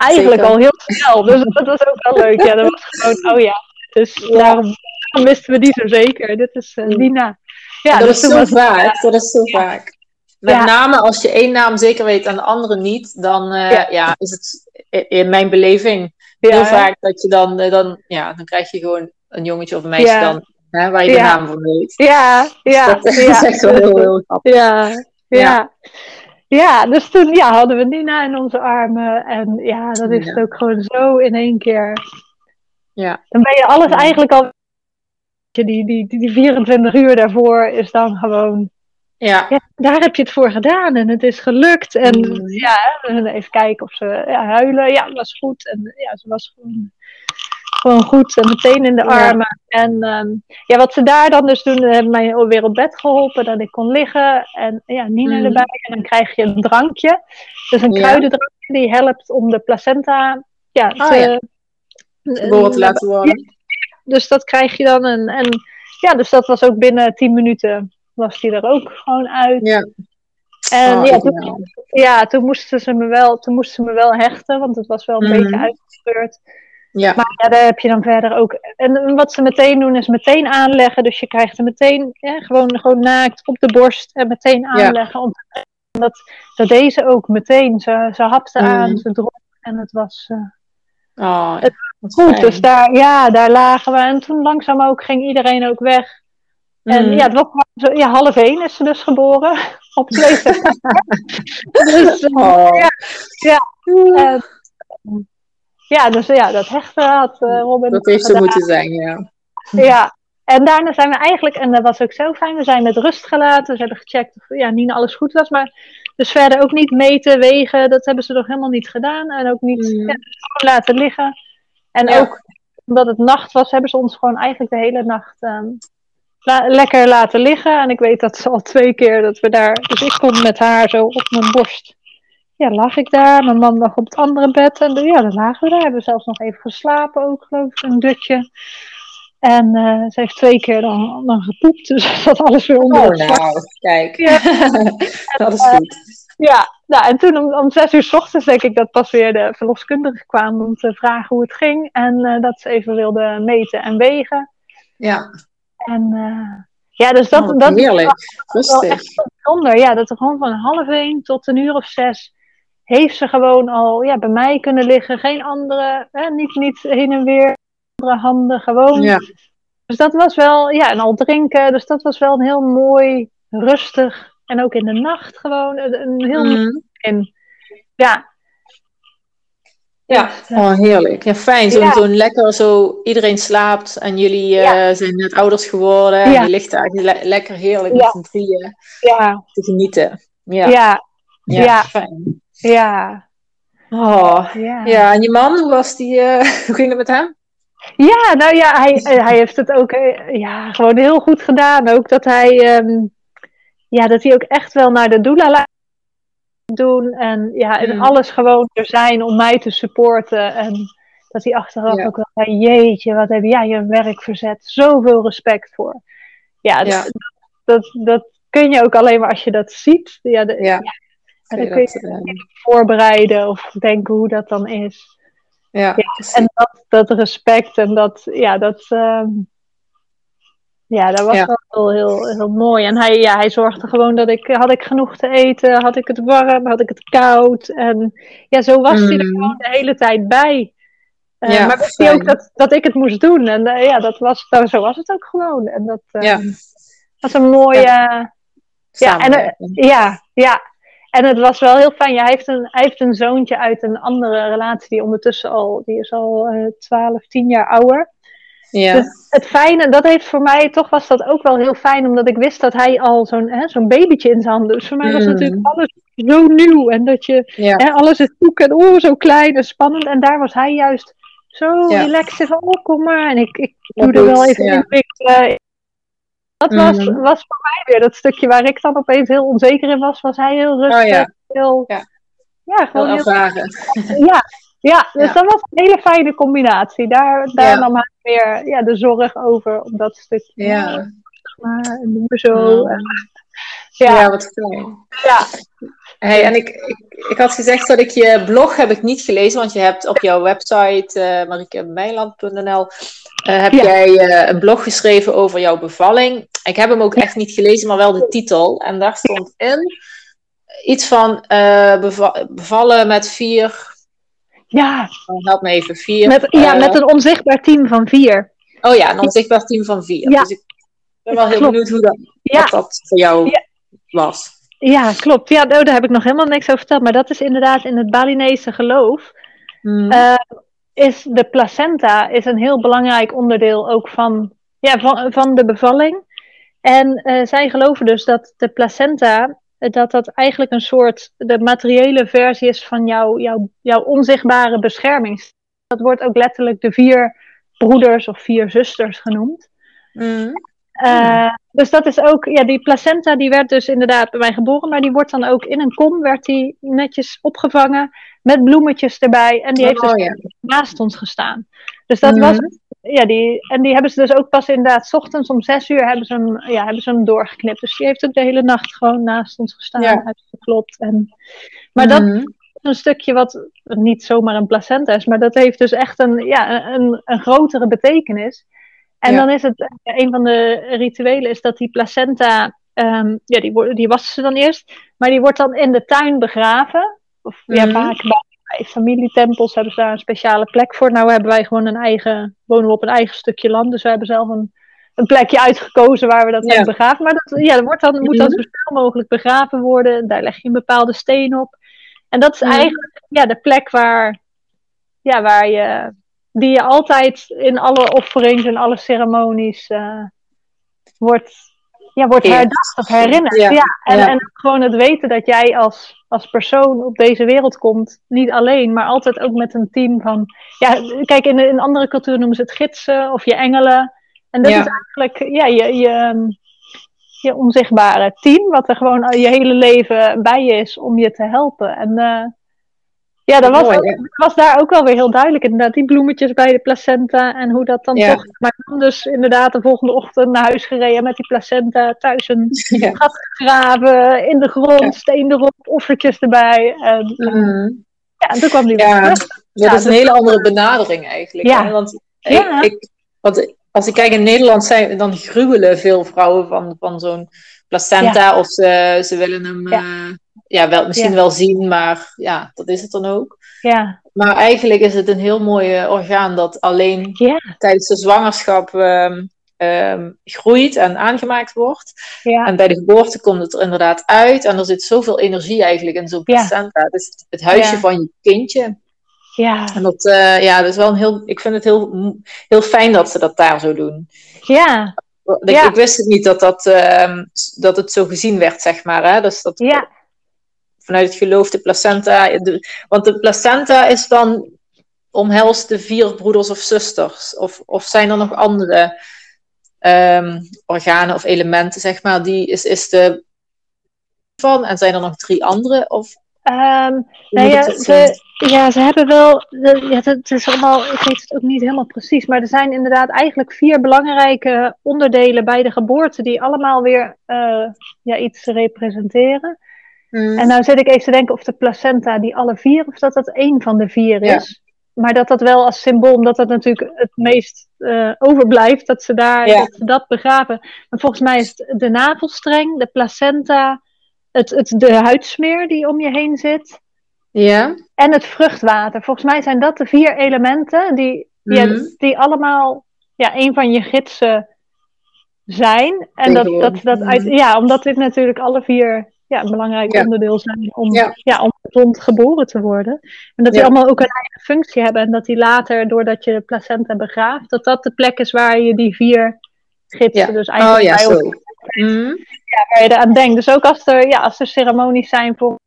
eigenlijk Zeker. al heel snel. Dus dat was ook wel leuk. Ja, dat was gewoon, oh ja. Dus daarom, daarom wisten we die zo zeker. Dit is. Lina. Ja, dat dus is zo vaak. Dat is zo vaak. Met Ja. name als je één naam zeker weet en de andere niet, dan eh, Ja. ja. is het in mijn beleving ja, heel vaak dat je dan, eh, dan, ja, dan krijg je gewoon een jongetje of een meisje Ja. dan, hè, waar je de Ja. naam van weet. Ja, ja, dat ja. is echt wel heel, heel grappig. Ja, ja. Ja, dus toen ja, hadden we Nina in onze armen. En ja, dat is Ja. ook gewoon zo in één keer. Ja. Dan ben je alles Ja. eigenlijk al. Die, die, die, die 24 uur daarvoor is dan gewoon. Ja. Ja, daar heb je het voor gedaan en het is gelukt. En Mm. ja, en even kijken of ze ja, huilen. Ja, dat was goed. En ja, ze was gewoon, gewoon goed en meteen in de Ja. armen. En ehm, ja, wat ze daar dan dus doen, hebben mij weer op bed geholpen, dat ik kon liggen. En ja, Nina Mm. erbij. En dan krijg je een drankje. Dus een Ja. kruidendrankje die helpt om de placenta ja, Ah, te, ja. Geboren te laten worden. dus dat krijg je dan. En, en ja, dus dat was ook binnen 10 minuten was die er ook gewoon uit. Ja. En Oh, ja, toen, ja, toen moesten ze me wel, toen moesten ze me wel hechten, want het was wel een Mhm. beetje uitgescheurd. Ja. Maar ja, daar heb je dan verder ook. En wat ze meteen doen is meteen aanleggen. Dus je krijgt er meteen ja, gewoon, gewoon naakt op de borst en meteen aanleggen. Om te, dat, dat deed ze ook meteen. Ze, ze hapte Mhm. aan, ze dronk en het was eh, Oh, Het- goed. fijn. Dus daar, ja, daar lagen we. En toen langzaam ook ging iedereen ook weg. En Mhm. ja, het was ja, half één is ze dus geboren. Op 2 september. dus, eh, Oh. Ja. en, ja, dus ja, dat hechten had eh, Robin Dat heeft gedaan. moeten zijn, ja. Ja, en daarna zijn we eigenlijk, en dat was ook zo fijn, we zijn met rust gelaten. Ze hebben gecheckt of ja, Nina alles goed was. Maar dus verder ook niet meten, wegen, dat hebben ze nog helemaal niet gedaan. En ook niet Mm. ja, laten liggen. En Ja. ook omdat het nacht was, hebben ze ons gewoon eigenlijk de hele nacht ehm, la- lekker laten liggen. En ik weet dat ze al twee keer dat we daar, dus ik kon met haar zo op mijn borst. Ja, lag ik daar. Mijn man lag op het andere bed. En ja, dan lagen we daar. Hebben we zelfs nog even geslapen ook, geloof ik, een dutje. En eh, ze heeft twee keer dan, dan gepoept. Dus dat alles weer onder Oh, nou, kijk. Ja. dat is goed. Ja, nou, en toen om, om zes uur s ochtends denk ik dat pas weer de verloskundige kwamen om te vragen hoe het ging. En eh, dat ze even wilden meten en wegen. Ja, En eh, ja, dus dat, oh, dat is heerlijk. wel Rustig. echt bijzonder. Ja, dat er gewoon van half één tot een uur of zes heeft ze gewoon al ja, bij mij kunnen liggen. Geen andere, hè, niet, niet heen en weer, andere handen, gewoon. Ja. Dus dat was wel, ja, en al drinken. Dus dat was wel een heel mooi, rustig. En ook in de nacht gewoon een, heel Mhm. in. Ja. Ja, eh, oh, heerlijk. Ja, fijn. Zo'n Ja. zo'n lekker zo, iedereen slaapt en jullie eh, zijn net ouders geworden. En je ligt le- lekker heerlijk met z'n drieën ja, te genieten. Ja, ja, ja, ja. fijn. Ja, Oh, ja. ja, en je man, hoe was die, eh, hoe ging het met hem? Ja, nou ja, hij, hij heeft het ook eh, ja, gewoon heel goed gedaan. Ook dat hij, ehm, ja, dat hij ook echt wel naar de doula laat doen. En ja, en Mm. alles gewoon er zijn om mij te supporten. En dat hij achteraf Ja. ook wel zei, jeetje, wat heb jij je werk verzet. Zoveel respect voor. Ja, dus Ja. Dat, dat kun je ook alleen maar als je dat ziet. Ja, de, Ja. En Kun dan je kun je dat, eh, voorbereiden of denken hoe dat dan is. ja. En dat, dat respect en dat, ja, dat, ehm, ja, dat was Ja. wel heel, heel, heel mooi. En hij, ja, hij zorgde gewoon dat ik, had ik genoeg te eten, had ik het warm, had ik het koud. En ja, zo was hij er Mm. gewoon de hele tijd bij. Eh, Ja, maar wist hij ook dat, dat ik het moest doen. En eh, ja, dat was, nou, zo was het ook gewoon. En dat Ja. was een mooie... Ja, en, ja, ja. En het was wel heel fijn. Ja, hij, heeft een, hij heeft een zoontje uit een andere relatie die ondertussen al, die is al eh 12, 10 jaar ouder. ja. Dus het fijne, dat heeft voor mij, toch was dat ook wel heel fijn, omdat ik wist dat hij al zo'n zo'n babytje in zijn handen. Dus voor mij was Mm. natuurlijk alles zo nieuw. En dat je, ja. hè, alles is zoek en oh, zo klein en spannend. En daar was hij juist zo Ja. relaxed van, oh, kom maar. En ik, ik doe er wel even in. Ik, dat was, Mhm. was voor mij weer dat stukje waar ik dan opeens heel onzeker in was, was hij heel rustig. Oh ja. Heel, Ja. ja, gewoon heel ervaren. ja, ja, dus Ja. dat was een hele fijne combinatie. Daar, daar nam hij weer ja, de zorg over op dat stukje. Ja. Maar, en doen we zo. En- Ja, wat fijn. ja, Hey, en ik, ik, ik had gezegd dat ik je blog heb ik niet gelezen, want je hebt op jouw website uh, uh, heb Ja. jij uh, een blog geschreven over jouw bevalling. Ik heb hem ook echt niet gelezen, maar wel de titel. En daar stond in iets van uh, beva bevallen met vier. ja, Oh, help me even, vier. met, ja, met een onzichtbaar team van vier. Oh ja, een onzichtbaar team van vier. Ja. Dus ik ben wel heel Klopt. benieuwd hoe dat, Ja. wat dat voor jou was. Ja, klopt. Ja, oh, daar heb ik nog helemaal niks over verteld. Maar dat is inderdaad in het Balinese geloof. Mm. eh, is de placenta is een heel belangrijk onderdeel ook van, ja, van, van de bevalling. En eh, zij geloven dus dat de placenta, dat dat eigenlijk een soort, de materiële versie is van jouw, jouw, jouw onzichtbare bescherming. Dat wordt ook letterlijk de vier broeders of vier zusters genoemd. Mm. Eh, dus dat is ook, ja, die placenta die werd dus inderdaad bij mij geboren, maar die wordt dan ook in een kom, werd die netjes opgevangen met bloemetjes erbij. En die heeft dus Oh, ja. naast ons gestaan. Dus dat Mhm. was, ja, die, en die hebben ze dus ook pas inderdaad, 's ochtends om zes uur hebben ze hem, ja, hebben ze hem doorgeknipt. Dus die heeft ook de hele nacht gewoon naast ons gestaan, Ja. uitgeklopt. En, maar dat Mhm. is een stukje wat niet zomaar een placenta is, maar dat heeft dus echt een, ja, een, een grotere betekenis. En Ja. dan is het, een van de rituelen is dat die placenta, ehm, ja, die, die wassen ze dan eerst, maar die wordt dan in de tuin begraven. Of ja, Mhm. vaak bij, bij familietempels hebben ze daar een speciale plek voor. Nou hebben wij gewoon een eigen, wonen we op een eigen stukje land, dus we hebben zelf een, een plekje uitgekozen waar we dat Ja. hebben begraven. Maar dat, ja, dat wordt dan, moet dan Mhm. zo snel mogelijk begraven worden. Daar leg je een bepaalde steen op. En dat is Mhm. eigenlijk ja, de plek waar, ja, waar je, die je altijd in alle offerings en alle ceremonies eh, wordt, ja, wordt herdacht of herinnerd. Ja. Ja. En, Ja. en gewoon het weten dat jij als, als persoon op deze wereld komt, niet alleen, maar altijd ook met een team van. Ja, kijk, in, in andere culturen noemen ze het gidsen of je engelen. En dat Ja. is eigenlijk ja, je, je, je onzichtbare team, wat er gewoon al je hele leven bij je is om je te helpen. En eh, ja, dat was, Mooi, ook- ja. was daar ook wel weer heel duidelijk. Inderdaad, die bloemetjes bij de placenta en hoe dat dan Ja. toch. Maar kwam dus inderdaad de volgende ochtend naar huis gereden met die placenta, thuis een Ja. gat gegraven, in de grond, steen erop, offertjes erbij. En, Mhm. ja, en toen kwam die weer Ja, dat is een dus- hele andere benadering eigenlijk. Ja. hè? Want, Ja. ik, ik, want als ik kijk in Nederland, zijn, dan gruwelen veel vrouwen van, van zo'n placenta. Of ze, ze willen hem Ja. ja. ja, wel, misschien Ja. wel zien, maar ja, dat is het dan ook. Ja, Maar eigenlijk is het een heel mooi eh, orgaan dat alleen tijdens de zwangerschap ehm, ehm, groeit en aangemaakt wordt. ja. En bij de geboorte komt het er inderdaad uit. En er zit zoveel energie eigenlijk in zo'n placenta. Het is het- het huisje van je kindje. Ja. En dat, eh, ja, dat is wel een heel, ik vind het heel, heel fijn dat ze dat daar zo doen. ja. Ik, Ja. ik wist het niet dat, dat, ehm, dat het zo gezien werd, zeg maar. Hè? Dus dat, Ja, vanuit het geloof de placenta. de- want de placenta is dan omhelst de vier broeders of zusters. Of, of zijn er nog andere ehm, organen of elementen, zeg maar, die is, is de van en zijn er nog drie andere? Of Ehm, nou ja, ze, ja, ze hebben wel. de- ja, het, is allemaal. Ik weet het ook niet helemaal precies. Maar er zijn inderdaad eigenlijk vier belangrijke onderdelen bij de geboorte. die allemaal weer eh, ja, iets representeren. Hmm. En nou zit ik even te denken of de placenta die alle vier. of dat dat één van de vier Ja. is. Maar dat dat wel als symbool, omdat dat natuurlijk het meest eh, overblijft. dat ze daar Ja. dat, begraven. Maar volgens mij is het de navelstreng, de placenta. Het, het, de huidsmeer die om je heen zit. Ja? En het vruchtwater. Volgens mij zijn dat de vier elementen die, ja, Mhm. die allemaal ja, een van je gidsen zijn. En dat, dat, dat uit, ja, omdat dit natuurlijk alle vier ja, een belangrijk Ja. onderdeel zijn om, Ja. ja. om gezond geboren te worden. En dat die Ja. allemaal ook een eigen functie hebben. En dat die later, doordat je de placenta begraaft, dat dat de plek is waar je die vier gidsen dus Oh eigenlijk ja, bij zo. elkaar Hmm. waar je eraan denkt. Dus ook als er, ja, als er ceremonies zijn voor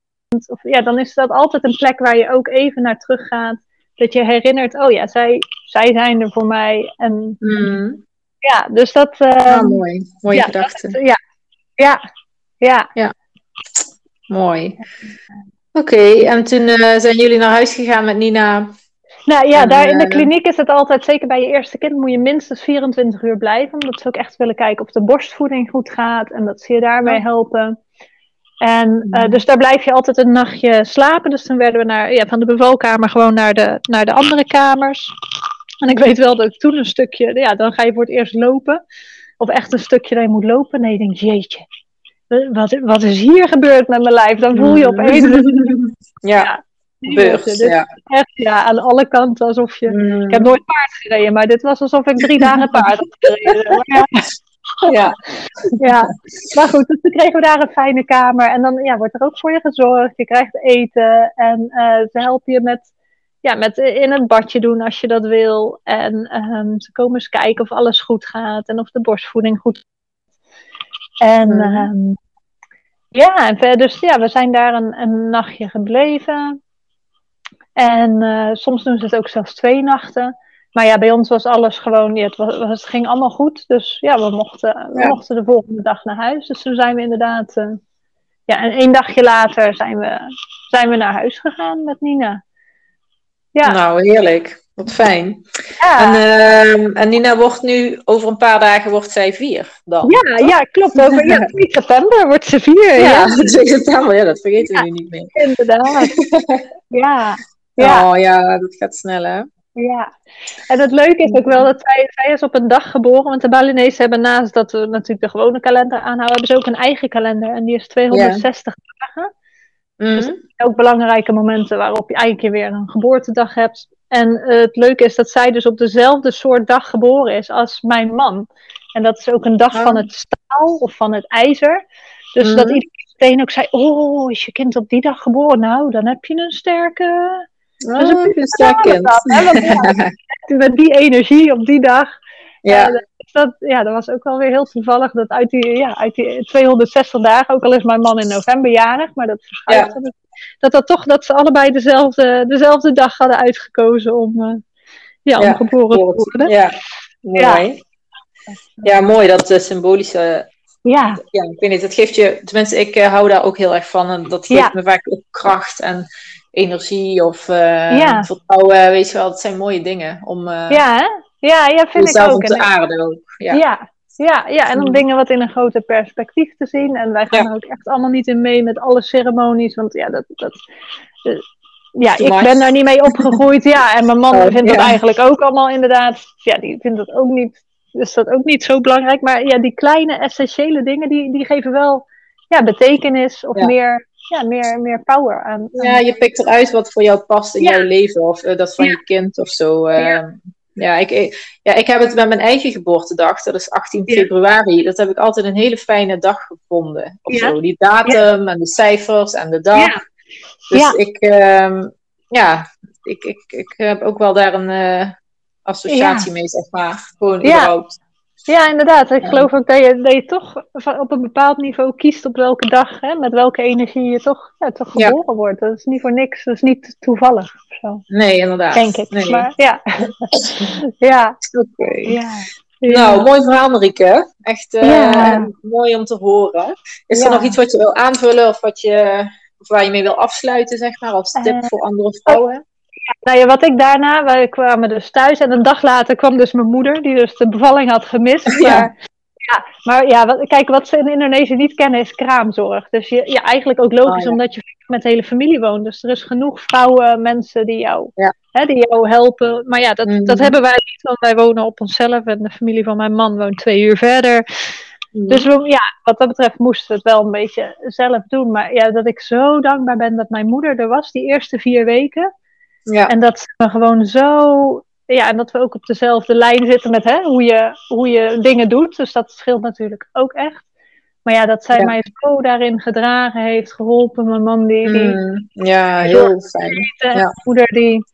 of, ja, dan is dat altijd een plek waar je ook even naar terug gaat. Dat je herinnert, oh ja, zij, zij zijn er voor mij. En Hmm. ja, dus dat. eh, Ah, mooi. Mooie ja, gedachte. dat- ja, ja, ja. Mooi. Oké, en toen eh, zijn jullie naar huis gegaan met Nina. Nou ja, En, daar in de eh, kliniek is het altijd, zeker bij je eerste kind, moet je minstens 24 uur blijven. Omdat ze ook echt willen kijken of de borstvoeding goed gaat en dat ze je daarmee helpen. En eh, Mhm. dus daar blijf je altijd een nachtje slapen. Dus toen werden we naar, ja, van de bevalkamer gewoon naar de, naar de andere kamers. En ik weet wel dat ik toen een stukje, ja, dan ga je voor het eerst lopen. Of echt een stukje dat je moet lopen. Nee, je denkt, jeetje, wat, wat is hier gebeurd met mijn lijf? Dan voel je opeens, Ja, Dit Ja. echt ja, aan alle kanten alsof je Hmm. ik heb nooit paard gereden, maar dit was alsof ik drie dagen paard had gereden. Ja, Ja. ja. Maar goed, dus toen kregen we daar een fijne kamer. En dan ja, wordt er ook voor je gezorgd. Je krijgt eten. En uh, ze helpen je met, ja, met in het badje doen als je dat wil. En um, ze komen eens kijken of alles goed gaat. En of de borstvoeding goed gaat. En Mhm. um, ja, en verder, dus ja, we zijn daar een, een nachtje gebleven. En uh, soms doen ze het ook zelfs twee nachten. Maar ja, bij ons was alles gewoon, ja, het, was, het ging allemaal goed. Dus ja, we mochten, we Ja. mochten de volgende dag naar huis. Dus toen zijn we inderdaad, uh, ja, en één dagje later zijn we, zijn we naar huis gegaan met Nina. Ja. Nou, heerlijk. Wat fijn. Ja. En, uh, en, Nina wordt nu, over een paar dagen wordt zij vier dan. Ja, toch? ja klopt. Over ja, 2 september wordt ze vier. Ja, ja. 2 september, ja, dat vergeten we nu niet meer. Inderdaad. ja. Ja. Oh ja, dat gaat snel hè. Ja, en het leuke is ook wel dat zij, zij is op een dag geboren. Want de Balinese hebben naast dat we natuurlijk de gewone kalender aanhouden, hebben ze ook een eigen kalender. En die is 260 ja. dagen. Mm. Dus ook belangrijke momenten waarop je eigenlijk weer een geboortedag hebt. En uh, het leuke is dat zij dus op dezelfde soort dag geboren is als mijn man. En dat is ook een dag oh. van het staal of van het ijzer. Dus mm. dat iedereen meteen ook zei, oh, is je kind op die dag geboren? Nou, dan heb je een sterke... Oh, dus een sterk kind. Ja, met die energie op die dag. Ja. Uh, dat, ja, dat was ook wel weer heel toevallig dat uit die, ja, uit die 260 dagen, ook al is mijn man in november jarig, maar dat verschuift. Ja. Dat, dat toch dat ze allebei dezelfde, dezelfde dag hadden uitgekozen om, uh, ja, om ja, geboren te worden. Ja, mooi. Ja, mooi dat uh, symbolische. Ja. ja, ik weet niet, dat geeft je, tenminste, ik uh, hou daar ook heel erg van en dat geeft me vaak ook kracht en energie of ja. vertrouwen, weet je wel, dat zijn mooie dingen om. ja, hè? Ja, ja, vind ik ook. te aarden ook. Ja. ja. Ja, ja, en om dingen wat in een groter perspectief te zien. En wij gaan er ook echt allemaal niet in mee met alle ceremonies. Want ja, dat, dat, uh, ja ik ben daar niet mee opgegroeid. Ja, en mijn man oh, vindt dat eigenlijk ook allemaal inderdaad. Ja, die vindt dat ook niet. Dus dat ook niet zo belangrijk. Maar ja, die kleine essentiële dingen, die, die geven wel ja, betekenis of meer ja, meer, meer power aan, Ja, je pikt eruit wat voor jou past in ja. jouw leven. Of uh, dat van ja. je kind of zo. Uh, ja. ja, ik, ja, ik heb het met mijn eigen geboortedag. Dat is 18 februari. Dat heb ik altijd een hele fijne dag gevonden. Of zo. Die datum en de cijfers en de dag. Dus ik, uh, ja, ik, ik, ik heb ook wel daar een uh, associatie mee, zeg maar. Gewoon überhaupt. Ja, inderdaad. Ik geloof ook dat je, dat je toch op een bepaald niveau kiest op welke dag, hè, met welke energie je toch, ja, toch geboren ja. wordt. Dat is niet voor niks, dat is niet toevallig. Of zo. Nee, inderdaad. Denk ik. Nee. Maar ja. ja. Oké. Okay. Ja. Nou, mooi verhaal Marieke. Echt uh, ja. mooi om te horen. Is er nog iets wat je wil aanvullen of, wat je, of waar je mee wil afsluiten, zeg maar, als tip uh, voor andere vrouwen? Nou ja, wat ik daarna, wij kwamen dus thuis en een dag later kwam dus mijn moeder, die dus de bevalling had gemist. Maar, ja. ja maar ja, wat, kijk, wat ze in Indonesië niet kennen is kraamzorg. Dus je, ja, eigenlijk ook logisch, oh, ja. omdat je met de hele familie woont. Dus er is genoeg vrouwen, mensen die jou, ja. hè, die jou helpen. Maar ja, dat, mm. dat hebben wij niet, want wij wonen op onszelf en de familie van mijn man woont twee uur verder. Mm. Dus we, ja, wat dat betreft moesten we het wel een beetje zelf doen. Maar ja, dat ik zo dankbaar ben dat mijn moeder er was die eerste vier weken. Ja. En dat we gewoon zo. Ja, en dat we ook op dezelfde lijn zitten met hè, hoe, je, hoe je dingen doet. Dus dat scheelt natuurlijk ook echt. Maar ja, dat zij ja. mij zo daarin gedragen heeft, geholpen. Mijn man die. die mm, ja, heel fijn. Ja. moeder die,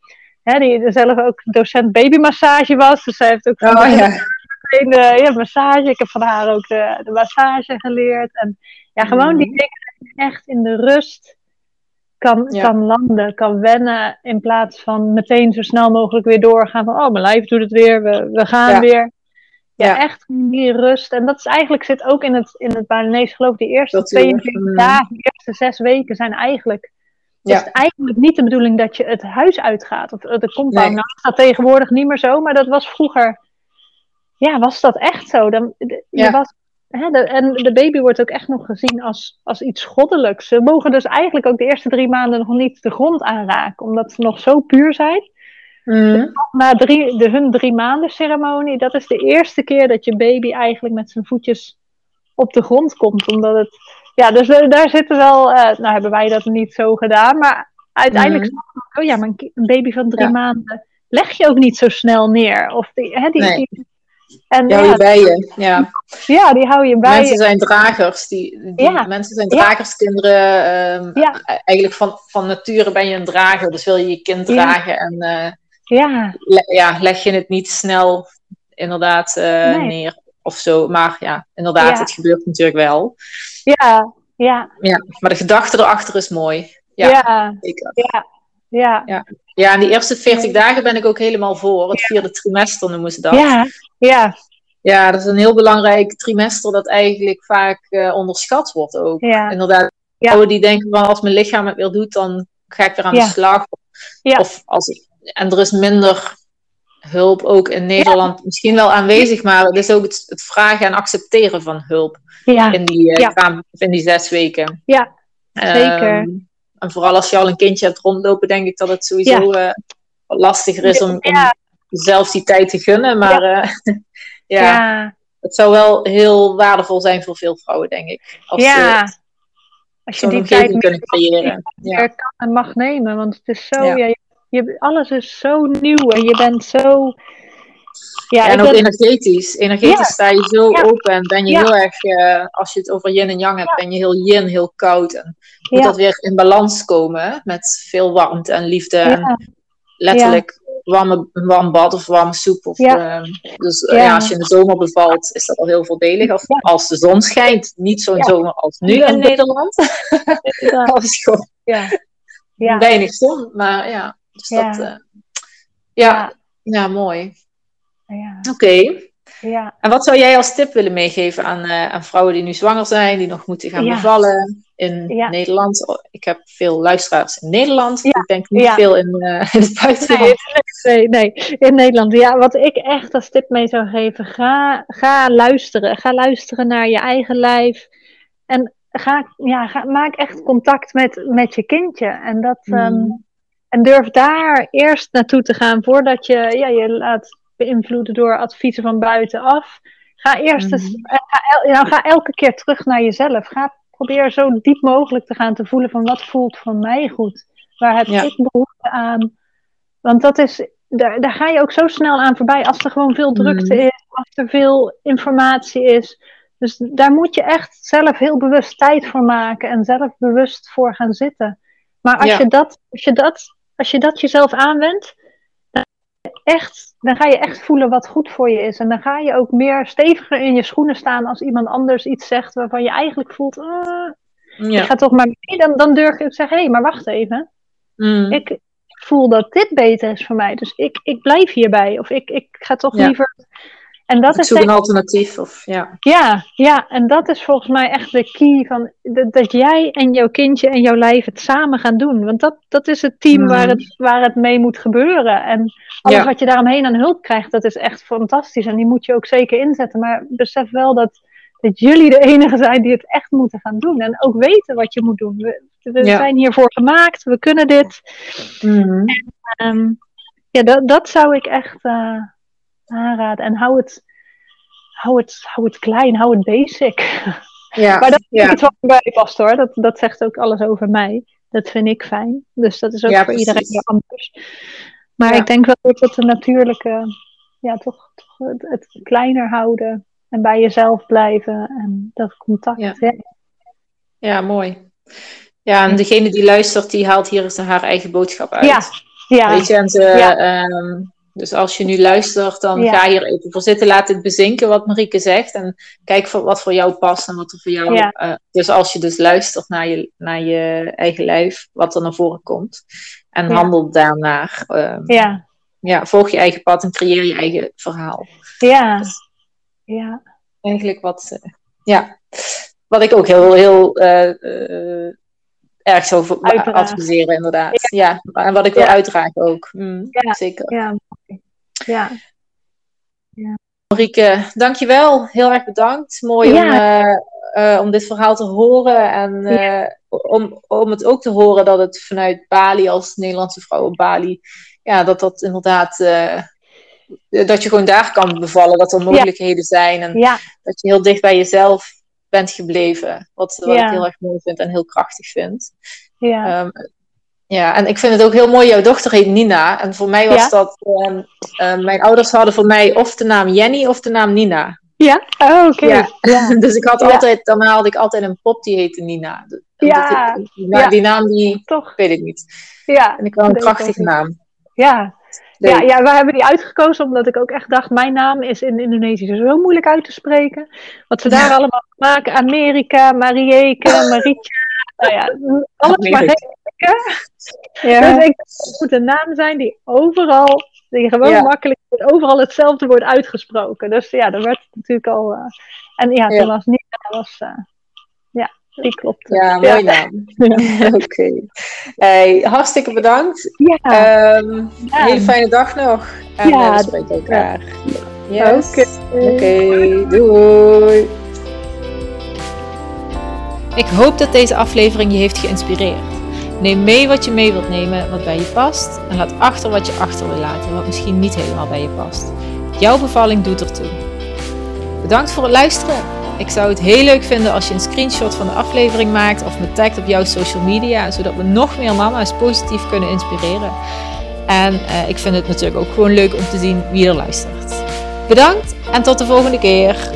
hè, die zelf ook docent babymassage was. Dus zij heeft ook oh, ja. een ja, massage. Ik heb van haar ook de, de massage geleerd. En ja, gewoon mm. die dingen echt in de rust kan, ja. kan landen, kan wennen, in plaats van meteen zo snel mogelijk weer doorgaan van, oh, mijn lijf doet het weer, we, we gaan ja. weer. Ja, ja, echt die rust. En dat is eigenlijk zit ook in het, in het Balinese geloof. Die eerste dat 22 mm. dagen, die eerste zes weken zijn eigenlijk. Ja. Is het eigenlijk niet de bedoeling dat je het huis uitgaat. Of de compound. Nee. Nou, dat tegenwoordig niet meer zo, maar dat was vroeger. Ja, was dat echt zo? Dan, je ja. was Hè, de, en de baby wordt ook echt nog gezien als, als iets goddelijks. Ze mogen dus eigenlijk ook de eerste drie maanden nog niet de grond aanraken, omdat ze nog zo puur zijn. Mm. Dus na drie, de, hun drie maanden ceremonie, dat is de eerste keer dat je baby eigenlijk met zijn voetjes op de grond komt. Omdat het, ja, dus daar zitten wel, uh, nou hebben wij dat niet zo gedaan, maar uiteindelijk, Mm. oh ja, maar een baby van drie Ja. maanden leg je ook niet zo snel neer. Of die, hè, die, Nee. die, En, die hou ja, je bij je. Ja. ja, die hou je bij Mensen je. zijn dragers. Die, die Ja. Mensen zijn Ja. dragerskinderen. ehm, Ja. Eigenlijk van, van nature ben je een drager. Dus wil je je kind Ja. dragen. En eh, Ja, le- ja, leg je het niet snel inderdaad eh, Nee. neer. Of zo. Maar ja, inderdaad, Ja. het gebeurt natuurlijk wel. ja, ja, Ja. Maar de gedachte erachter is mooi. ja, Ja, ja, zeker. ja, Ja, en die eerste 40 dagen ben ik ook helemaal voor. Het vierde trimester noemen ze dat. ja, ja, Ja, dat is een heel belangrijk trimester dat eigenlijk vaak eh, onderschat wordt ook. ja, Inderdaad, Ja. die denken van als mijn lichaam het weer doet, dan ga ik weer aan Ja. de slag. Ja. Of als ik, en er is minder hulp ook in Nederland misschien wel aanwezig, maar het is ook het, het vragen en accepteren van hulp in die, eh, in die zes weken. Ja, zeker. Ehm, en vooral als je al een kindje hebt rondlopen, denk ik dat het sowieso eh, lastiger is om, om Ja. zelf die tijd te gunnen. Maar ja. ja, ja, het zou wel heel waardevol zijn voor veel vrouwen, denk ik. Als ja. ze Als je die tijd kunnen creëren. Ja. kan en mag nemen. Want het is zo, je, alles is zo nieuw en je bent zo. Ja, en ook ben, energetisch. Energetisch Ja. sta je zo Ja. open en ben je heel erg, eh, als je het over yin en yang hebt, ben je heel yin, heel koud. En moet dat weer in balans komen met veel warmte en liefde. En letterlijk warme, warm bad of warme soep. Of, ehm, dus eh, Ja. als je in de zomer bevalt, is dat al heel voordelig. Of als de zon schijnt, niet zo'n zomer als nu in Nederland. Dat is gewoon ja. Ja. weinig zon. Maar ja, dus dat... eh, ja, ja, mooi. Ja. Oké. Ja. En wat zou jij als tip willen meegeven aan, eh, aan vrouwen die nu zwanger zijn, die nog moeten gaan Ja. bevallen in Ja. Nederland? Oh, Ik heb veel luisteraars in Nederland. Ja. Ik denk niet veel in, eh, in het buitenland. Nee, nee, nee, in Nederland. Ja, wat ik echt als tip mee zou geven, ga, ga luisteren. Ga luisteren naar je eigen lijf. En ga, ja, ga, maak echt contact met, met je kindje. En, dat, Mm. ehm, en durf daar eerst naartoe te gaan voordat je ja, je laat beïnvloeden door adviezen van buitenaf. Ga eerst eens, Mhm. en ga, el- nou, ga elke keer terug naar jezelf. Ga probeer zo diep mogelijk te gaan te voelen van wat voelt voor mij goed. Waar heb Ja. ik behoefte aan? Want dat is, daar, daar ga je ook zo snel aan voorbij als er gewoon veel drukte Mhm. is, als er veel informatie is. Dus daar moet je echt zelf heel bewust tijd voor maken en zelf bewust voor gaan zitten. Maar als, Ja. je, dat, als, je, dat, als je dat jezelf aanwendt, echt, dan ga je echt voelen wat goed voor je is. En dan ga je ook meer steviger in je schoenen staan als iemand anders iets zegt waarvan je eigenlijk voelt, "Ah, Ja. ik ga toch maar mee. Dan, dan durf je te zeggen, hé, hey, maar wacht even Mm. ik voel dat dit beter is voor mij. Dus ik, ik blijf hierbij. Of ik, ik ga toch Ja. liever. En dat Ik is zoek een alternatief. Of, ja. ja, ja, en dat is volgens mij echt de key van dat, dat jij en jouw kindje en jouw lijf het samen gaan doen. Want dat, dat is het team waar, Mhm. het, waar het mee moet gebeuren. En alles Ja. wat je daaromheen aan hulp krijgt, dat is echt fantastisch. En die moet je ook zeker inzetten. Maar besef wel dat, dat jullie de enige zijn die het echt moeten gaan doen. En ook weten wat je moet doen. We, we Ja. zijn hiervoor gemaakt, we kunnen dit. Mm. Ehm, ja, dat, dat zou ik echt eh, aanraden. En hou het, hou, het, hou het klein, hou het basic. ja. maar dat is ja. iets wat bij past hoor. Dat, dat zegt ook alles over mij. Dat vind ik fijn. Dus dat is ook Ja, voor iedereen precies. anders. Maar Ja. ik denk wel dat het een natuurlijke, ja, toch, toch het, het kleiner houden. En bij jezelf blijven. En dat contact. Ja. Ja. mooi. Ja, en degene die luistert, die haalt hier eens haar eigen boodschap uit. Ja. Ja. Weet je, en ze, Ja. Dus als je nu luistert, dan Ja. ga hier even voor zitten. Laat het bezinken wat Marieke zegt. En kijk voor, wat voor jou past en wat er voor jou... Ja. eh, dus als je dus luistert naar je, naar je eigen lijf, wat er naar voren komt. En Ja. handel daarnaar. ehm, Ja. ja, volg je eigen pad en creëer je eigen verhaal. Ja. Ja. Eigenlijk wat... eh, ja, wat ik ook heel, heel eh, erg zou adviseren, inderdaad. Ja, en wat ik wil uitdragen ook. Mm, Ja. Zeker. Ja. Ja. Marieke, dankjewel. Heel erg bedankt. Mooi om, eh, eh, om dit verhaal te horen. En eh, om, om het ook te horen dat het vanuit Bali, als Nederlandse vrouw op Bali, ja, dat dat inderdaad, dat je gewoon daar kan bevallen. Dat er mogelijkheden zijn. En Ja. dat je heel dicht bij jezelf bent gebleven. Wat, wat Ja. ik heel erg mooi vind en heel krachtig vind. Ja. Ehm, Ja, en ik vind het ook heel mooi. Jouw dochter heet Nina. En voor mij was dat. Ehm, ehm, mijn ouders hadden voor mij of de naam Jenny of de naam Nina. Ja, oh, oké. Ja. dus ik had altijd, dan haalde ik altijd een pop die heette Nina. Ja. Die, die, naam die, Toch. weet ik niet. Ja. En ik wel een prachtige naam. Ja. Ja, ja, we hebben die uitgekozen omdat ik ook echt dacht, mijn naam is in Indonesië zo moeilijk uit te spreken. Wat ze daar allemaal maken, Amerika, Marieke, Marietje, nou ja, alles maar Ja. Dus ik, het moet een naam zijn die overal, die gewoon makkelijk, overal hetzelfde wordt uitgesproken. Dus ja, dat werd natuurlijk al. Uh, en ja, toen was niet, was, uh, ja, die klopt. Ja, mooi naam. Oké. Hey, hartstikke bedankt. Ja. Um, Hele fijne dag nog. En ja, we spreken elkaar. Yes. Oké. Okay. Doei. Ik hoop dat deze aflevering je heeft geïnspireerd. Neem mee wat je mee wilt nemen, wat bij je past. En laat achter wat je achter wil laten, wat misschien niet helemaal bij je past. Jouw bevalling doet ertoe. Bedankt voor het luisteren. Ik zou het heel leuk vinden als je een screenshot van de aflevering maakt of me tagt op jouw social media, zodat we nog meer mama's positief kunnen inspireren. En eh, ik vind het natuurlijk ook gewoon leuk om te zien wie er luistert. Bedankt en tot de volgende keer.